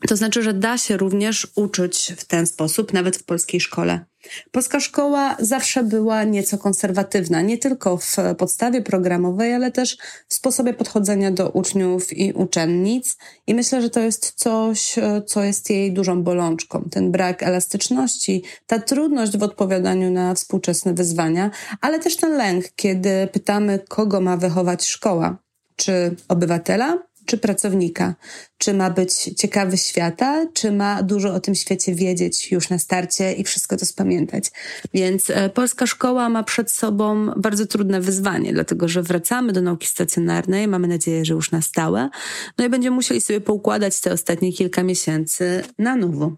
To znaczy, że da się również uczyć w ten sposób, nawet w polskiej szkole. Polska szkoła zawsze była nieco konserwatywna, nie tylko w podstawie programowej, ale też w sposobie podchodzenia do uczniów i uczennic. I myślę, że to jest coś, co jest jej dużą bolączką. Ten brak elastyczności, ta trudność w odpowiadaniu na współczesne wyzwania, ale też ten lęk, kiedy pytamy, kogo ma wychować szkoła. Czy obywatela, czy pracownika? Czy ma być ciekawy świata, czy ma dużo o tym świecie wiedzieć już na starcie i wszystko to spamiętać? Więc e, polska szkoła ma przed sobą bardzo trudne wyzwanie, dlatego że wracamy do nauki stacjonarnej, mamy nadzieję, że już na stałe, no i będziemy musieli sobie poukładać te ostatnie kilka miesięcy na nowo.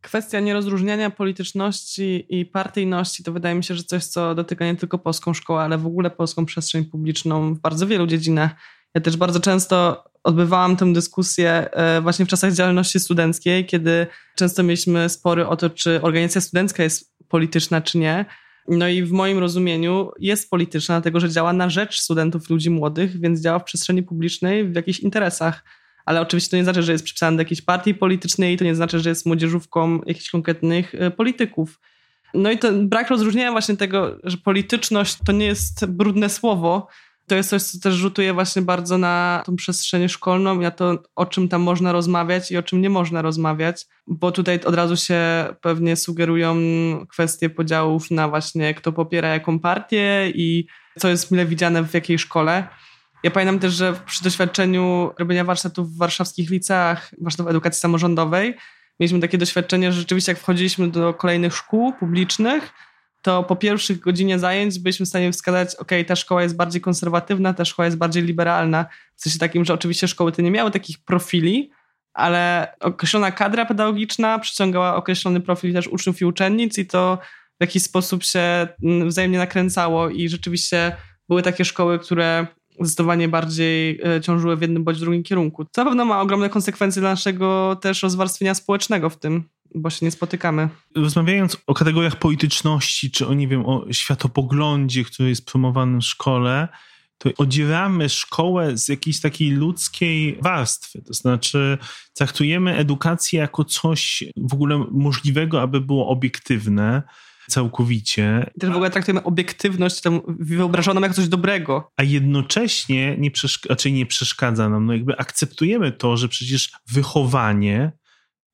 Kwestia nierozróżniania polityczności i partyjności to wydaje mi się, że coś, co dotyka nie tylko polską szkołę, ale w ogóle polską przestrzeń publiczną w bardzo wielu dziedzinach. Ja też bardzo często odbywałam tę dyskusję e, właśnie w czasach działalności studenckiej, kiedy często mieliśmy spory o to, czy organizacja studencka jest polityczna, czy nie. No i w moim rozumieniu jest polityczna, dlatego że działa na rzecz studentów, ludzi młodych, więc działa w przestrzeni publicznej w jakichś interesach. Ale oczywiście to nie znaczy, że jest przypisana do jakiejś partii politycznej, to nie znaczy, że jest młodzieżówką jakichś konkretnych e, polityków. No i ten brak rozróżnienia właśnie tego, że polityczność to nie jest brudne słowo, to jest coś, co też rzutuje właśnie bardzo na tą przestrzeń szkolną i na to, o czym tam można rozmawiać i o czym nie można rozmawiać, bo tutaj od razu się pewnie sugerują kwestie podziałów na właśnie kto popiera jaką partię i co jest mile widziane w jakiej szkole. Ja pamiętam też, że przy doświadczeniu robienia warsztatów w warszawskich liceach, warsztatów edukacji samorządowej, mieliśmy takie doświadczenie, że rzeczywiście jak wchodziliśmy do kolejnych szkół publicznych, to po pierwszych godzinie zajęć byliśmy w stanie wskazać, ok, ta szkoła jest bardziej konserwatywna, ta szkoła jest bardziej liberalna. W sensie takim, że oczywiście szkoły te nie miały takich profili, ale określona kadra pedagogiczna przyciągała określony profil też uczniów i uczennic i to w jakiś sposób się mm, wzajemnie nakręcało i rzeczywiście były takie szkoły, które zdecydowanie bardziej e, ciążyły w jednym bądź drugim kierunku. To na pewno ma ogromne konsekwencje dla naszego też rozwarstwienia społecznego w tym bo się nie spotykamy.
Rozmawiając o kategoriach polityczności, czy o, nie wiem, o światopoglądzie, który jest promowany w szkole, to odzieramy szkołę z jakiejś takiej ludzkiej warstwy. To znaczy, traktujemy edukację jako coś w ogóle możliwego, aby było obiektywne całkowicie.
Też w ogóle traktujemy obiektywność tam wyobrażoną jako coś dobrego.
A jednocześnie nie, przeszk- znaczy nie przeszkadza nam, no jakby akceptujemy to, że przecież wychowanie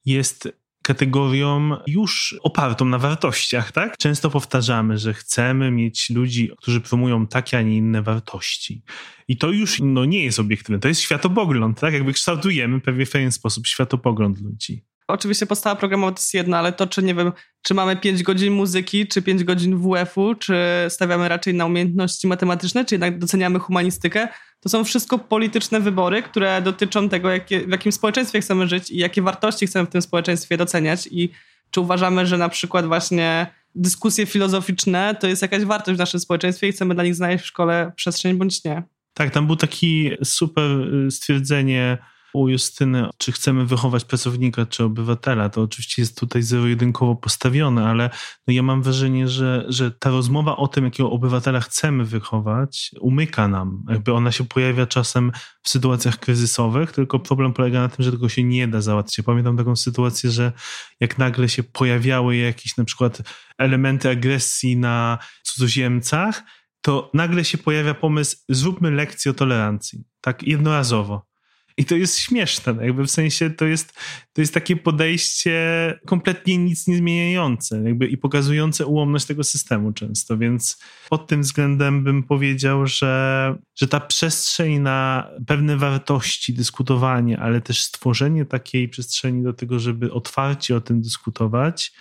jest kategorią już opartą na wartościach, tak? Często powtarzamy, że chcemy mieć ludzi, którzy promują takie, a nie inne wartości. I to już no, nie jest obiektywne, to jest światopogląd, tak? Jakby kształtujemy w pewien sposób światopogląd ludzi.
Oczywiście podstawa programowa to jest jedna, ale to, czy nie wiem, czy mamy 5 godzin muzyki, czy 5 godzin WF-u, czy stawiamy raczej na umiejętności matematyczne, czy jednak doceniamy humanistykę, to są wszystko polityczne wybory, które dotyczą tego, jakie, w jakim społeczeństwie chcemy żyć i jakie wartości chcemy w tym społeczeństwie doceniać. I czy uważamy, że na przykład właśnie dyskusje filozoficzne to jest jakaś wartość w naszym społeczeństwie i chcemy dla nich znaleźć w szkole przestrzeń bądź nie.
Tak, tam był taki super y, stwierdzenie u Justyny, czy chcemy wychować pracownika, czy obywatela. To oczywiście jest tutaj zero-jedynkowo postawione, ale no ja mam wrażenie, że, że ta rozmowa o tym, jakiego obywatela chcemy wychować, umyka nam. Jakby ona się pojawia czasem w sytuacjach kryzysowych, tylko problem polega na tym, że tego się nie da załatwić. Ja pamiętam taką sytuację, że jak nagle się pojawiały jakieś na przykład elementy agresji na cudzoziemcach, to nagle się pojawia pomysł, zróbmy lekcję o tolerancji, tak jednorazowo. I to jest śmieszne, no jakby w sensie to jest, to jest takie podejście kompletnie nic nie zmieniające jakby i pokazujące ułomność tego systemu często, więc pod tym względem bym powiedział, że, że ta przestrzeń na pewne wartości, dyskutowanie, ale też stworzenie takiej przestrzeni do tego, żeby otwarcie o tym dyskutować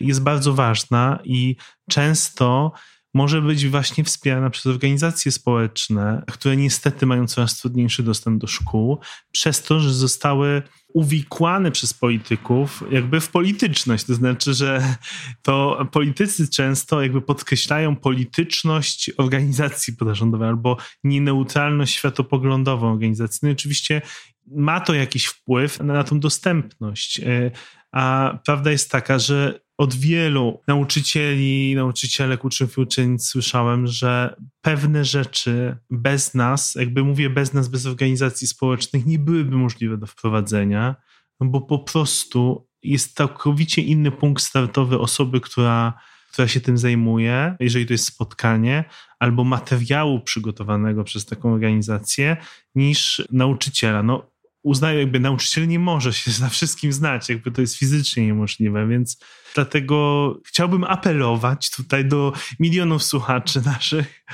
jest bardzo ważna i często może być właśnie wspierana przez organizacje społeczne, które niestety mają coraz trudniejszy dostęp do szkół, przez to, że zostały uwikłane przez polityków jakby w polityczność. To znaczy, że to politycy często jakby podkreślają polityczność organizacji pozarządowej albo nieneutralność światopoglądową organizacji. No oczywiście ma to jakiś wpływ na tą dostępność. E, a prawda jest taka, że od wielu nauczycieli, nauczycielek, uczniów i uczennic słyszałem, że pewne rzeczy bez nas, jakby mówię bez nas, bez organizacji społecznych, nie byłyby możliwe do wprowadzenia, bo po prostu jest całkowicie inny punkt startowy osoby, która, która się tym zajmuje, jeżeli to jest spotkanie, albo materiału przygotowanego przez taką organizację, niż nauczyciela. No, uznają, jakby nauczyciel nie może się na wszystkim znać, jakby to jest fizycznie niemożliwe, więc dlatego chciałbym apelować tutaj do milionów słuchaczy naszych,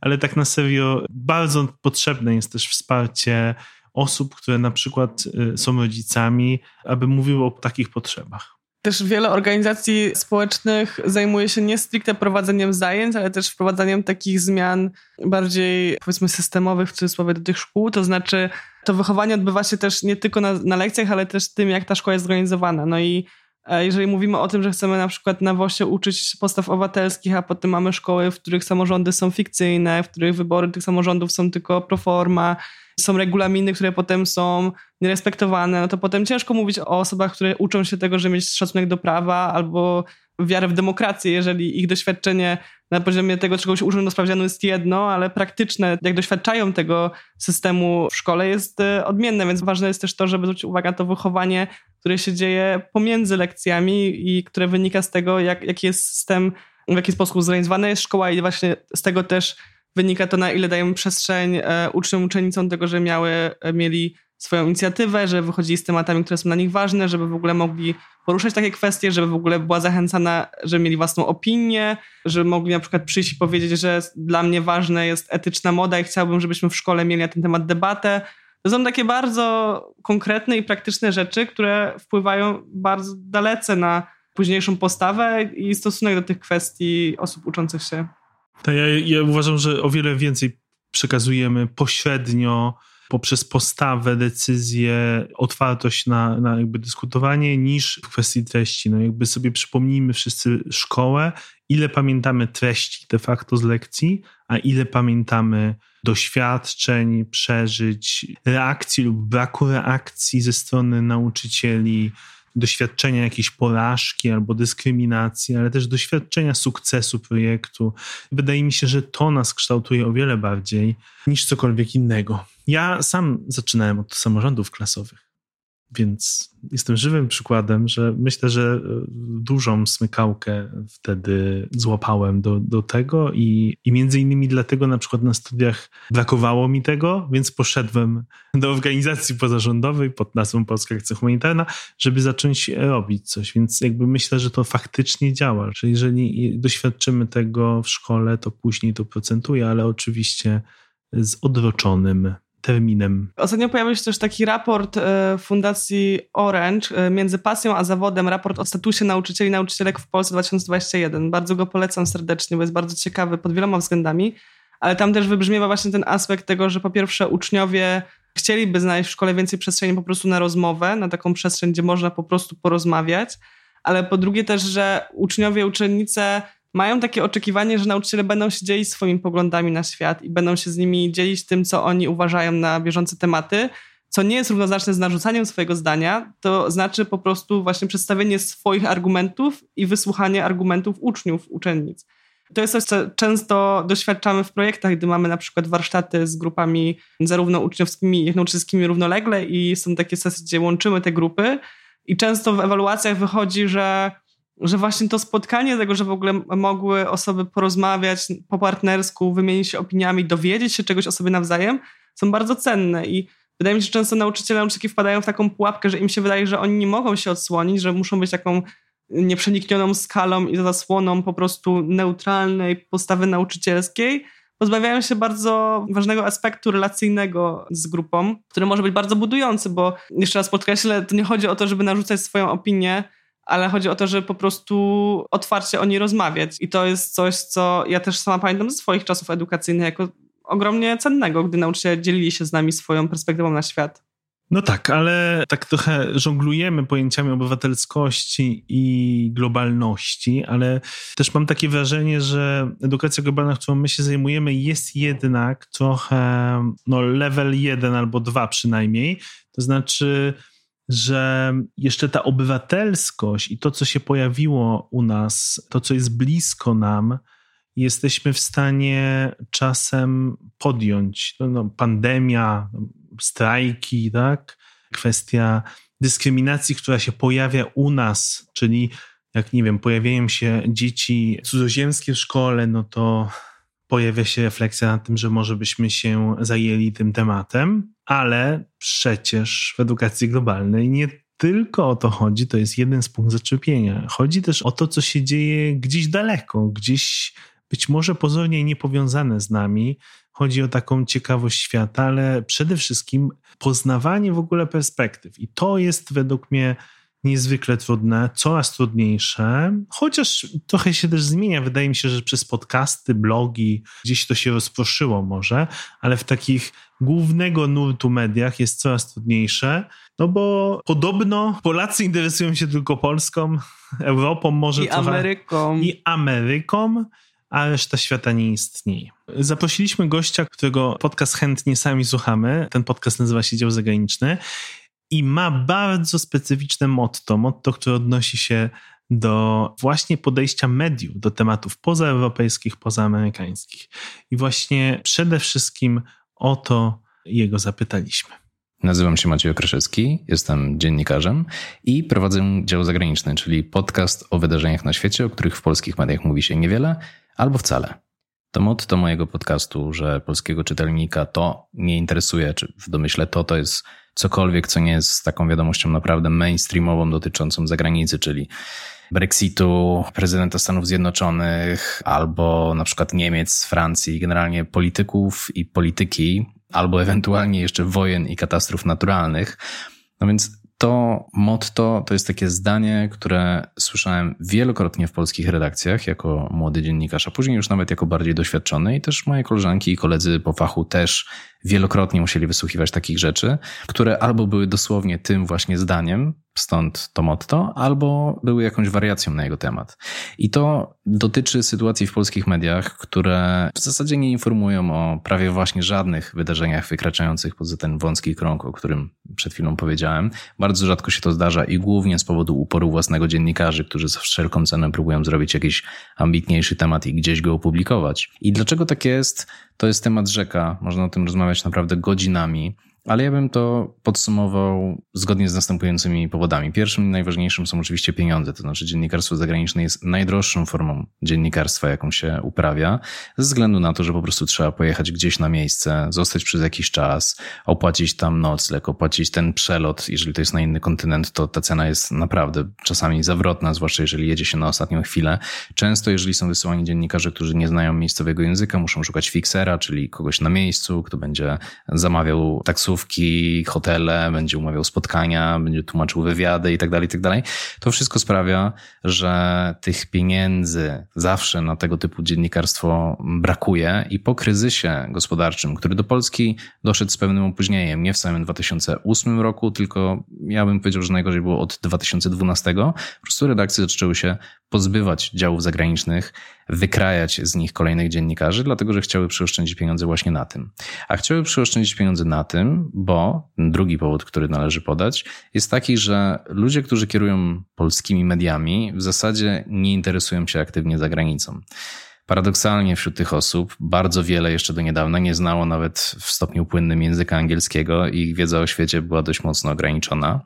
ale tak na serio bardzo potrzebne jest też wsparcie osób, które na przykład y, są rodzicami, aby mówiły o takich potrzebach.
Też wiele organizacji społecznych zajmuje się nie stricte prowadzeniem zajęć, ale też wprowadzaniem takich zmian bardziej, powiedzmy, systemowych w cudzysłowie do tych szkół. To znaczy, to wychowanie odbywa się też nie tylko na, na lekcjach, ale też tym, jak ta szkoła jest zorganizowana. No i e, jeżeli mówimy o tym, że chcemy na przykład na WOSie uczyć postaw obywatelskich, a potem mamy szkoły, w których samorządy są fikcyjne, w których wybory tych samorządów są tylko pro forma, są regulaminy, które potem są nierespektowane, no to potem ciężko mówić o osobach, które uczą się tego, że mieć szacunek do prawa albo wiarę w demokrację, jeżeli ich doświadczenie na poziomie tego, czego się uczą do sprawdzianu jest jedno, ale praktyczne, jak doświadczają tego systemu w szkole jest e, odmienne, więc ważne jest też to, żeby zwrócić uwagę na to wychowanie, które się dzieje pomiędzy lekcjami i które wynika z tego, jak, jaki jest system, w jaki sposób zorganizowana jest szkoła i właśnie z tego też wynika to, na ile dajemy przestrzeń e, uczniom, uczennicom tego, że miały, e, mieli swoją inicjatywę, że wychodzili z tematami, które są dla nich ważne, żeby w ogóle mogli poruszać takie kwestie, żeby w ogóle była zachęcana, żeby mieli własną opinię, żeby mogli na przykład przyjść i powiedzieć, że dla mnie ważna jest etyczna moda i chciałbym, żebyśmy w szkole mieli na ten temat debatę. To są takie bardzo konkretne i praktyczne rzeczy, które wpływają bardzo dalece na późniejszą postawę i stosunek do tych kwestii osób uczących się.
Tak, ja, ja uważam, że o wiele więcej przekazujemy pośrednio poprzez postawę, decyzję, otwartość na, na jakby dyskutowanie niż w kwestii treści. No jakby sobie przypomnijmy wszyscy szkołę, ile pamiętamy treści de facto z lekcji, a ile pamiętamy doświadczeń, przeżyć, reakcji lub braku reakcji ze strony nauczycieli, doświadczenia jakiejś porażki albo dyskryminacji, ale też doświadczenia sukcesu projektu. Wydaje mi się, że to nas kształtuje o wiele bardziej niż cokolwiek innego. Ja sam zaczynałem od samorządów klasowych. Więc jestem żywym przykładem, że myślę, że e, dużą smykałkę wtedy złapałem do, do tego i, i między innymi dlatego na przykład na studiach brakowało mi tego, więc poszedłem do organizacji pozarządowej pod nazwą Polska Akcja Humanitarna, żeby zacząć robić coś. Więc jakby myślę, że to faktycznie działa, że jeżeli doświadczymy tego w szkole, to później to procentuje, ale oczywiście z odroczonym terminem.
Ostatnio pojawił się też taki raport e, Fundacji Orange e, między pasją a zawodem, raport o statusie nauczycieli i nauczycielek w Polsce 2021. Bardzo go polecam serdecznie, bo jest bardzo ciekawy pod wieloma względami, ale tam też wybrzmiewa właśnie ten aspekt tego, że po pierwsze uczniowie chcieliby znaleźć w szkole więcej przestrzeni po prostu na rozmowę, na taką przestrzeń, gdzie można po prostu porozmawiać, ale po drugie też, że uczniowie, uczennice mają takie oczekiwanie, że nauczyciele będą się dzielić swoimi poglądami na świat i będą się z nimi dzielić tym, co oni uważają na bieżące tematy, co nie jest równoznaczne z narzucaniem swojego zdania, to znaczy po prostu właśnie przedstawienie swoich argumentów i wysłuchanie argumentów uczniów, uczennic. To jest coś, co często doświadczamy w projektach, gdy mamy na przykład warsztaty z grupami zarówno uczniowskimi, jak i nauczycielskimi równolegle i są takie sesje, gdzie łączymy te grupy i często w ewaluacjach wychodzi, że że właśnie to spotkanie tego, że w ogóle mogły osoby porozmawiać po partnersku, wymienić się opiniami, dowiedzieć się czegoś o sobie nawzajem, są bardzo cenne i wydaje mi się, że często nauczyciele, nauczycielki wpadają w taką pułapkę, że im się wydaje, że oni nie mogą się odsłonić, że muszą być taką nieprzeniknioną skalą i zasłoną po prostu neutralnej postawy nauczycielskiej, pozbawiają się bardzo ważnego aspektu relacyjnego z grupą, który może być bardzo budujący, bo jeszcze raz podkreślę, to nie chodzi o to, żeby narzucać swoją opinię, ale chodzi o to, żeby po prostu otwarcie o niej rozmawiać. I to jest coś, co ja też sama pamiętam ze swoich czasów edukacyjnych jako ogromnie cennego, gdy nauczyciele dzielili się z nami swoją perspektywą na świat.
No tak, ale tak trochę żonglujemy pojęciami obywatelskości i globalności, ale też mam takie wrażenie, że edukacja globalna, którą my się zajmujemy, jest jednak trochę no, level 1 albo 2 przynajmniej. To znaczy, że jeszcze ta obywatelskość i to, co się pojawiło u nas, to, co jest blisko nam, jesteśmy w stanie czasem podjąć. No, no, pandemia, strajki, tak? Kwestia dyskryminacji, która się pojawia u nas, czyli jak nie wiem, pojawiają się dzieci cudzoziemskie w szkole, no to pojawia się refleksja nad tym, że może byśmy się zajęli tym tematem, ale przecież w edukacji globalnej nie tylko o to chodzi, to jest jeden z punktów zaczepienia. Chodzi też o to, co się dzieje gdzieś daleko, gdzieś być może pozornie niepowiązane z nami. Chodzi o taką ciekawość świata, ale przede wszystkim poznawanie w ogóle perspektyw. I to jest według mnie niezwykle trudne, coraz trudniejsze, chociaż trochę się też zmienia. Wydaje mi się, że przez podcasty, blogi gdzieś to się rozproszyło może, ale w takich głównego nurtu mediach jest coraz trudniejsze, no bo podobno Polacy interesują się tylko Polską, Europą może
I trochę, Ameryką.
I Ameryką a reszta świata nie istnieje. Zaprosiliśmy gościa, którego podcast chętnie sami słuchamy. Ten podcast nazywa się Dział Zagraniczny i ma bardzo specyficzne motto, motto, które odnosi się do właśnie podejścia mediów do tematów pozaeuropejskich, pozaamerykańskich. I właśnie przede wszystkim o to jego zapytaliśmy.
Nazywam się Maciej Okraszewski, jestem dziennikarzem i prowadzę dział zagraniczny, czyli podcast o wydarzeniach na świecie, o których w polskich mediach mówi się niewiele albo wcale. To motto mojego podcastu, że polskiego czytelnika to nie interesuje, czy w domyśle to to jest cokolwiek, co nie jest taką wiadomością naprawdę mainstreamową dotyczącą zagranicy, czyli Brexitu, prezydenta Stanów Zjednoczonych, albo na przykład Niemiec, Francji, generalnie polityków i polityki, albo ewentualnie jeszcze wojen i katastrof naturalnych. No więc to motto to jest takie zdanie, które słyszałem wielokrotnie w polskich redakcjach jako młody dziennikarz, a później już nawet jako bardziej doświadczony i też moje koleżanki i koledzy po fachu też wielokrotnie musieli wysłuchiwać takich rzeczy, które albo były dosłownie tym właśnie zdaniem, stąd to motto, albo były jakąś wariacją na jego temat. I to dotyczy sytuacji w polskich mediach, które w zasadzie nie informują o prawie właśnie żadnych wydarzeniach wykraczających poza ten wąski krąg, o którym przed chwilą powiedziałem. Bardzo rzadko się to zdarza i głównie z powodu uporu własnego dziennikarzy, którzy za wszelką cenę próbują zrobić jakiś ambitniejszy temat i gdzieś go opublikować. I dlaczego tak jest? To jest temat rzeka, można o tym rozmawiać naprawdę godzinami. Ale ja bym to podsumował zgodnie z następującymi powodami. Pierwszym i najważniejszym są oczywiście pieniądze, to znaczy dziennikarstwo zagraniczne jest najdroższą formą dziennikarstwa, jaką się uprawia, ze względu na to, że po prostu trzeba pojechać gdzieś na miejsce, zostać przez jakiś czas, opłacić tam nocleg, opłacić ten przelot. Jeżeli to jest na inny kontynent, to ta cena jest naprawdę czasami zawrotna, zwłaszcza jeżeli jedzie się na ostatnią chwilę. Często, jeżeli są wysyłani dziennikarze, którzy nie znają miejscowego języka, muszą szukać fiksera, czyli kogoś na miejscu, kto będzie zamawiał taksówkę placówki, hotele, będzie umawiał spotkania, będzie tłumaczył wywiady i tak dalej, tak dalej. To wszystko sprawia, że tych pieniędzy zawsze na tego typu dziennikarstwo brakuje i po kryzysie gospodarczym, który do Polski doszedł z pewnym opóźnieniem, nie w samym 2008 roku, tylko ja bym powiedział, że najgorzej było od 2012, po prostu redakcje zaczęły się pozbywać działów zagranicznych, wykrajać z nich kolejnych dziennikarzy, dlatego że chciały przyoszczędzić pieniądze właśnie na tym. A chciały przyoszczędzić pieniądze na tym, bo drugi powód, który należy podać, jest taki, że ludzie, którzy kierują polskimi mediami, w zasadzie nie interesują się aktywnie za granicą. Paradoksalnie wśród tych osób bardzo wiele jeszcze do niedawna nie znało nawet w stopniu płynnym języka angielskiego i ich wiedza o świecie była dość mocno ograniczona.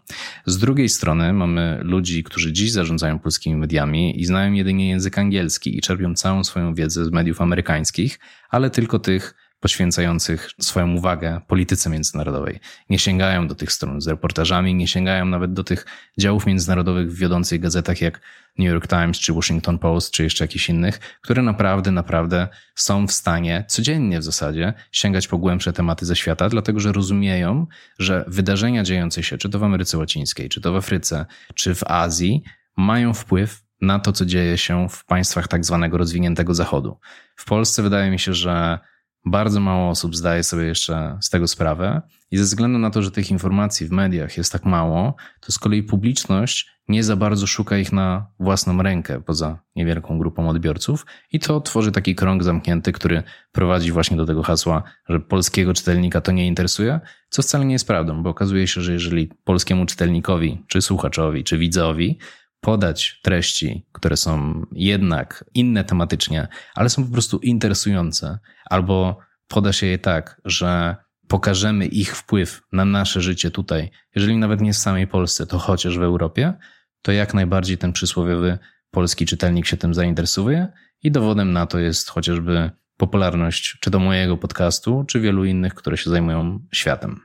Z drugiej strony mamy ludzi, którzy dziś zarządzają polskimi mediami i znają jedynie język angielski i czerpią całą swoją wiedzę z mediów amerykańskich, ale tylko tych poświęcających swoją uwagę polityce międzynarodowej. Nie sięgają do tych stron z reportażami, nie sięgają nawet do tych działów międzynarodowych w wiodących gazetach jak New York Times, czy Washington Post, czy jeszcze jakichś innych, które naprawdę, naprawdę są w stanie codziennie w zasadzie sięgać po głębsze tematy ze świata, dlatego że rozumieją, że wydarzenia dziejące się, czy to w Ameryce Łacińskiej, czy to w Afryce, czy w Azji, mają wpływ na to, co dzieje się w państwach tak zwanego rozwiniętego Zachodu. W Polsce wydaje mi się, że bardzo mało osób zdaje sobie jeszcze z tego sprawę i ze względu na to, że tych informacji w mediach jest tak mało, to z kolei publiczność nie za bardzo szuka ich na własną rękę poza niewielką grupą odbiorców i to tworzy taki krąg zamknięty, który prowadzi właśnie do tego hasła, że polskiego czytelnika to nie interesuje, co wcale nie jest prawdą, bo okazuje się, że jeżeli polskiemu czytelnikowi, czy słuchaczowi, czy widzowi podać treści, które są jednak inne tematycznie, ale są po prostu interesujące, albo poda się je tak, że pokażemy ich wpływ na nasze życie tutaj, jeżeli nawet nie w samej Polsce, to chociaż w Europie, to jak najbardziej ten przysłowiowy polski czytelnik się tym zainteresuje i dowodem na to jest chociażby popularność czy do mojego podcastu, czy wielu innych, które się zajmują światem.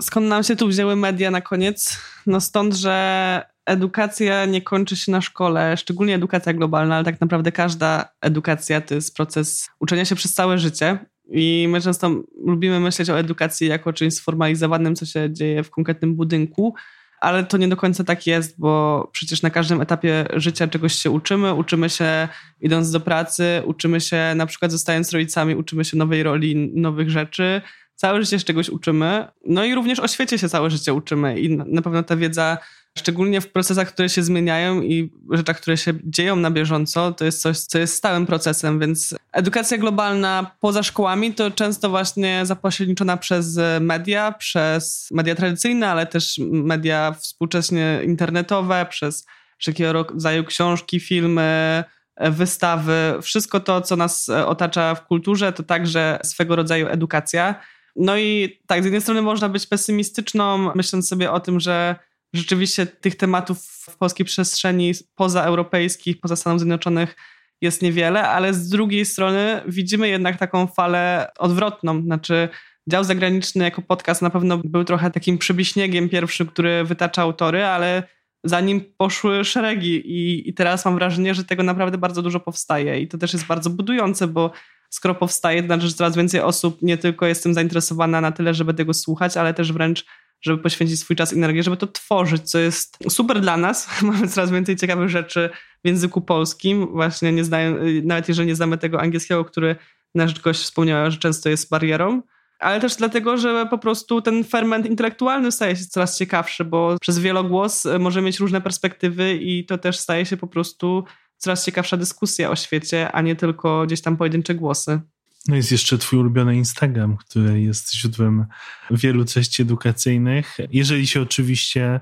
Skąd nam się tu wzięły media na koniec? No stąd, że edukacja nie kończy się na szkole, szczególnie edukacja globalna, ale tak naprawdę każda edukacja to jest proces uczenia się przez całe życie. I my często lubimy myśleć o edukacji jako czymś sformalizowanym, co się dzieje w konkretnym budynku, ale to nie do końca tak jest, bo przecież na każdym etapie życia czegoś się uczymy. Uczymy się idąc do pracy, uczymy się na przykład zostając rodzicami, uczymy się nowej roli, nowych rzeczy. Całe życie się czegoś uczymy. No i również o świecie się całe życie uczymy i na pewno ta wiedza szczególnie w procesach, które się zmieniają i rzeczach, które się dzieją na bieżąco, to jest coś, co jest stałym procesem, więc edukacja globalna poza szkołami to często właśnie zapośredniczona przez media, przez media tradycyjne, ale też media współcześnie internetowe, przez wszelkiego rodzaju książki, filmy, wystawy, wszystko to, co nas otacza w kulturze, to także swego rodzaju edukacja. No i tak, z jednej strony można być pesymistyczną, myśląc sobie o tym, że rzeczywiście tych tematów w polskiej przestrzeni pozaeuropejskich, poza Stanów Zjednoczonych jest niewiele, ale z drugiej strony widzimy jednak taką falę odwrotną. Znaczy, dział zagraniczny jako podcast na pewno był trochę takim przybiśniegiem pierwszym, który wytaczał tory, ale za nim poszły szeregi i, i teraz mam wrażenie, że tego naprawdę bardzo dużo powstaje i to też jest bardzo budujące, bo skoro powstaje, to znaczy, że coraz więcej osób nie tylko jest tym zainteresowana na tyle, żeby tego słuchać, ale też wręcz żeby poświęcić swój czas i energię, żeby to tworzyć, co jest super dla nas. Mamy coraz więcej ciekawych rzeczy w języku polskim, właśnie nie znają, nawet jeżeli nie znamy tego angielskiego, który nasz gość wspomniała, że często jest barierą, ale też dlatego, że po prostu ten ferment intelektualny staje się coraz ciekawszy, bo przez wielogłos może mieć różne perspektywy i to też staje się po prostu coraz ciekawsza dyskusja o świecie, a nie tylko gdzieś tam pojedyncze głosy.
No jest jeszcze twój ulubiony Instagram, który jest źródłem wielu treści edukacyjnych. Jeżeli się oczywiście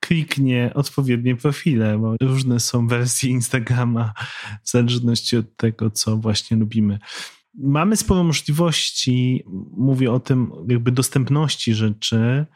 kliknie odpowiednie profile, bo różne są wersje Instagrama w zależności od tego, co właśnie lubimy. Mamy sporo możliwości, mówię o tym jakby dostępności rzeczy.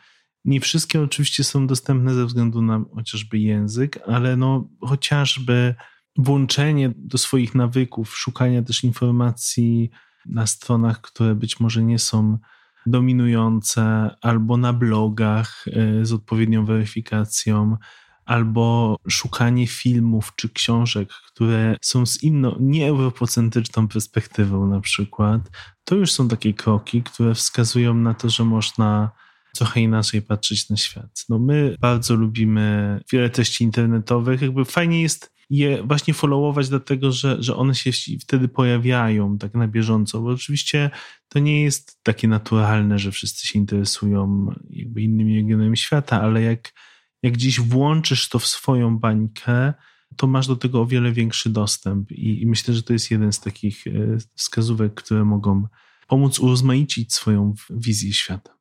Nie wszystkie oczywiście są dostępne ze względu na chociażby język, ale no chociażby włączenie do swoich nawyków, szukania też informacji na stronach, które być może nie są dominujące, albo na blogach y, z odpowiednią weryfikacją, albo szukanie filmów czy książek, które są z inną, nieeuropocentryczną perspektywą na przykład, to już są takie kroki, które wskazują na to, że można trochę inaczej patrzeć na świat. No my bardzo lubimy wiele treści internetowych, jakby fajnie jest je właśnie followować, dlatego że, że one się wtedy pojawiają tak na bieżąco, bo oczywiście to nie jest takie naturalne, że wszyscy się interesują jakby innymi regionami świata, ale jak, jak gdzieś włączysz to w swoją bańkę, to masz do tego o wiele większy dostęp i, i myślę, że to jest jeden z takich e, wskazówek, które mogą pomóc urozmaicić swoją wizję świata.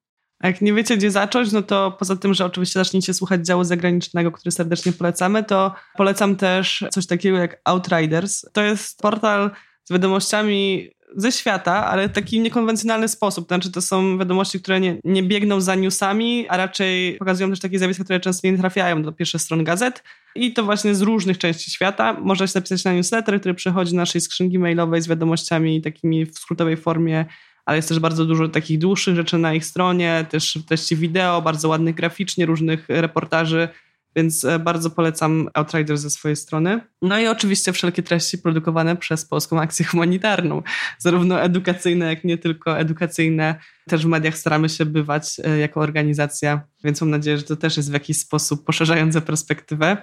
A jak nie wiecie, gdzie zacząć, no to poza tym, że oczywiście zaczniecie słuchać działu zagranicznego, który serdecznie polecamy, to polecam też coś takiego jak Outriders. To jest portal z wiadomościami ze świata, ale w taki niekonwencjonalny sposób. Znaczy, to są wiadomości, które nie, nie biegną za newsami, a raczej pokazują też takie zjawiska, które często nie trafiają do pierwszych stron gazet. I to właśnie z różnych części świata. Można się zapisać na newsletter, który przychodzi do naszej skrzynki mailowej z wiadomościami takimi w skrótowej formie ale jest też bardzo dużo takich dłuższych rzeczy na ich stronie, też treści wideo, bardzo ładnych graficznie, różnych reportaży, więc e, bardzo polecam Outriders ze swojej strony. No i oczywiście wszelkie treści produkowane przez Polską Akcję Humanitarną, zarówno edukacyjne, jak nie tylko edukacyjne. Też w mediach staramy się bywać e, jako organizacja, więc mam nadzieję, że to też jest w jakiś sposób poszerzające perspektywę.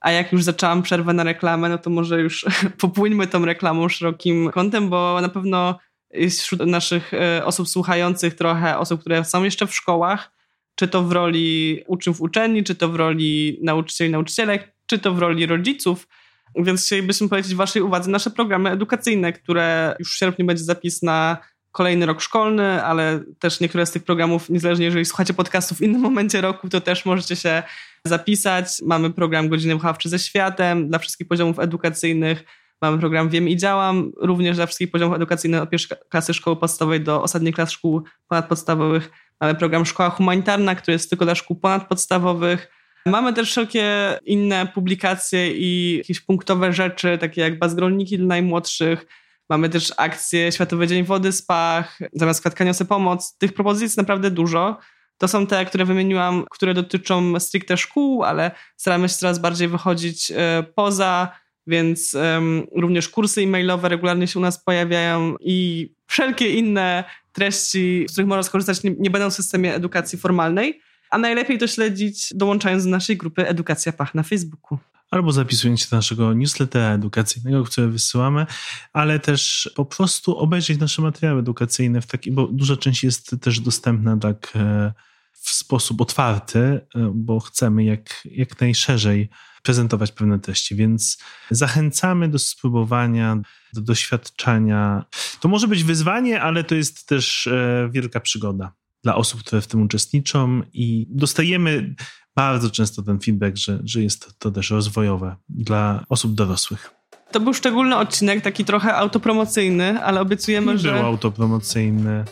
A jak już zaczęłam przerwę na reklamę, no to może już popłyńmy tą reklamą szerokim kątem, bo na pewno jest wśród naszych e, osób słuchających trochę osób, które są jeszcze w szkołach, czy to w roli uczniów uczelni, czy to w roli nauczycieli, nauczycielek, czy to w roli rodziców. Więc chcielibyśmy polecić Waszej uwadze nasze programy edukacyjne, które już w sierpniu będzie zapis na kolejny rok szkolny, ale też niektóre z tych programów, niezależnie jeżeli słuchacie podcastów w innym momencie roku, to też możecie się zapisać. Mamy program Godziny Wychowawcze ze Światem dla wszystkich poziomów edukacyjnych Mamy program Wiem i Działam, również dla wszystkich poziomów edukacyjnych od pierwszej klasy szkoły podstawowej do ostatnich klas szkół ponadpodstawowych. Mamy program Szkoła Humanitarna, który jest tylko dla szkół ponadpodstawowych. Mamy też wszelkie inne publikacje i jakieś punktowe rzeczy, takie jak bazgrolniki dla najmłodszych. Mamy też akcję Światowy Dzień Wody Spach, zamiast klatkania pomoc. Tych propozycji jest naprawdę dużo. To są te, które wymieniłam, które dotyczą stricte szkół, ale staramy się coraz bardziej wychodzić e, poza więc um, również kursy e-mailowe regularnie się u nas pojawiają i wszelkie inne treści, z których można skorzystać, nie, nie będą w systemie edukacji formalnej. A najlepiej to śledzić dołączając do naszej grupy Edukacja Pach na Facebooku
albo zapisując się do naszego newslettera edukacyjnego, który wysyłamy, ale też po prostu obejrzeć nasze materiały edukacyjne w taki, bo duża część jest też dostępna tak e, w sposób otwarty, e, bo chcemy jak, jak najszerzej prezentować pewne treści, więc zachęcamy do spróbowania, do doświadczenia. To może być wyzwanie, ale to jest też e, wielka przygoda dla osób, które w tym uczestniczą i dostajemy bardzo często ten feedback, że, że jest to też rozwojowe dla osób dorosłych.
To był szczególny odcinek, taki trochę autopromocyjny, ale obiecujemy,
Nie
że...
był autopromocyjny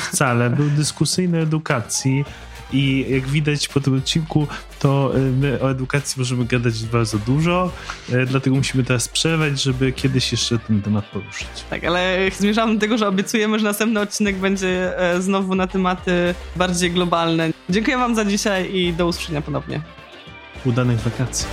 wcale, był dyskusyjny edukacji i jak widać po tym odcinku, to y, my o edukacji możemy gadać bardzo dużo, y, dlatego musimy teraz przerwać, żeby kiedyś jeszcze ten temat poruszyć.
Tak, ale zmierzamy do tego, że obiecujemy, że następny odcinek będzie e, znowu na tematy bardziej globalne. Dziękuję Wam za dzisiaj i do usłyszenia ponownie.
Udanych wakacji.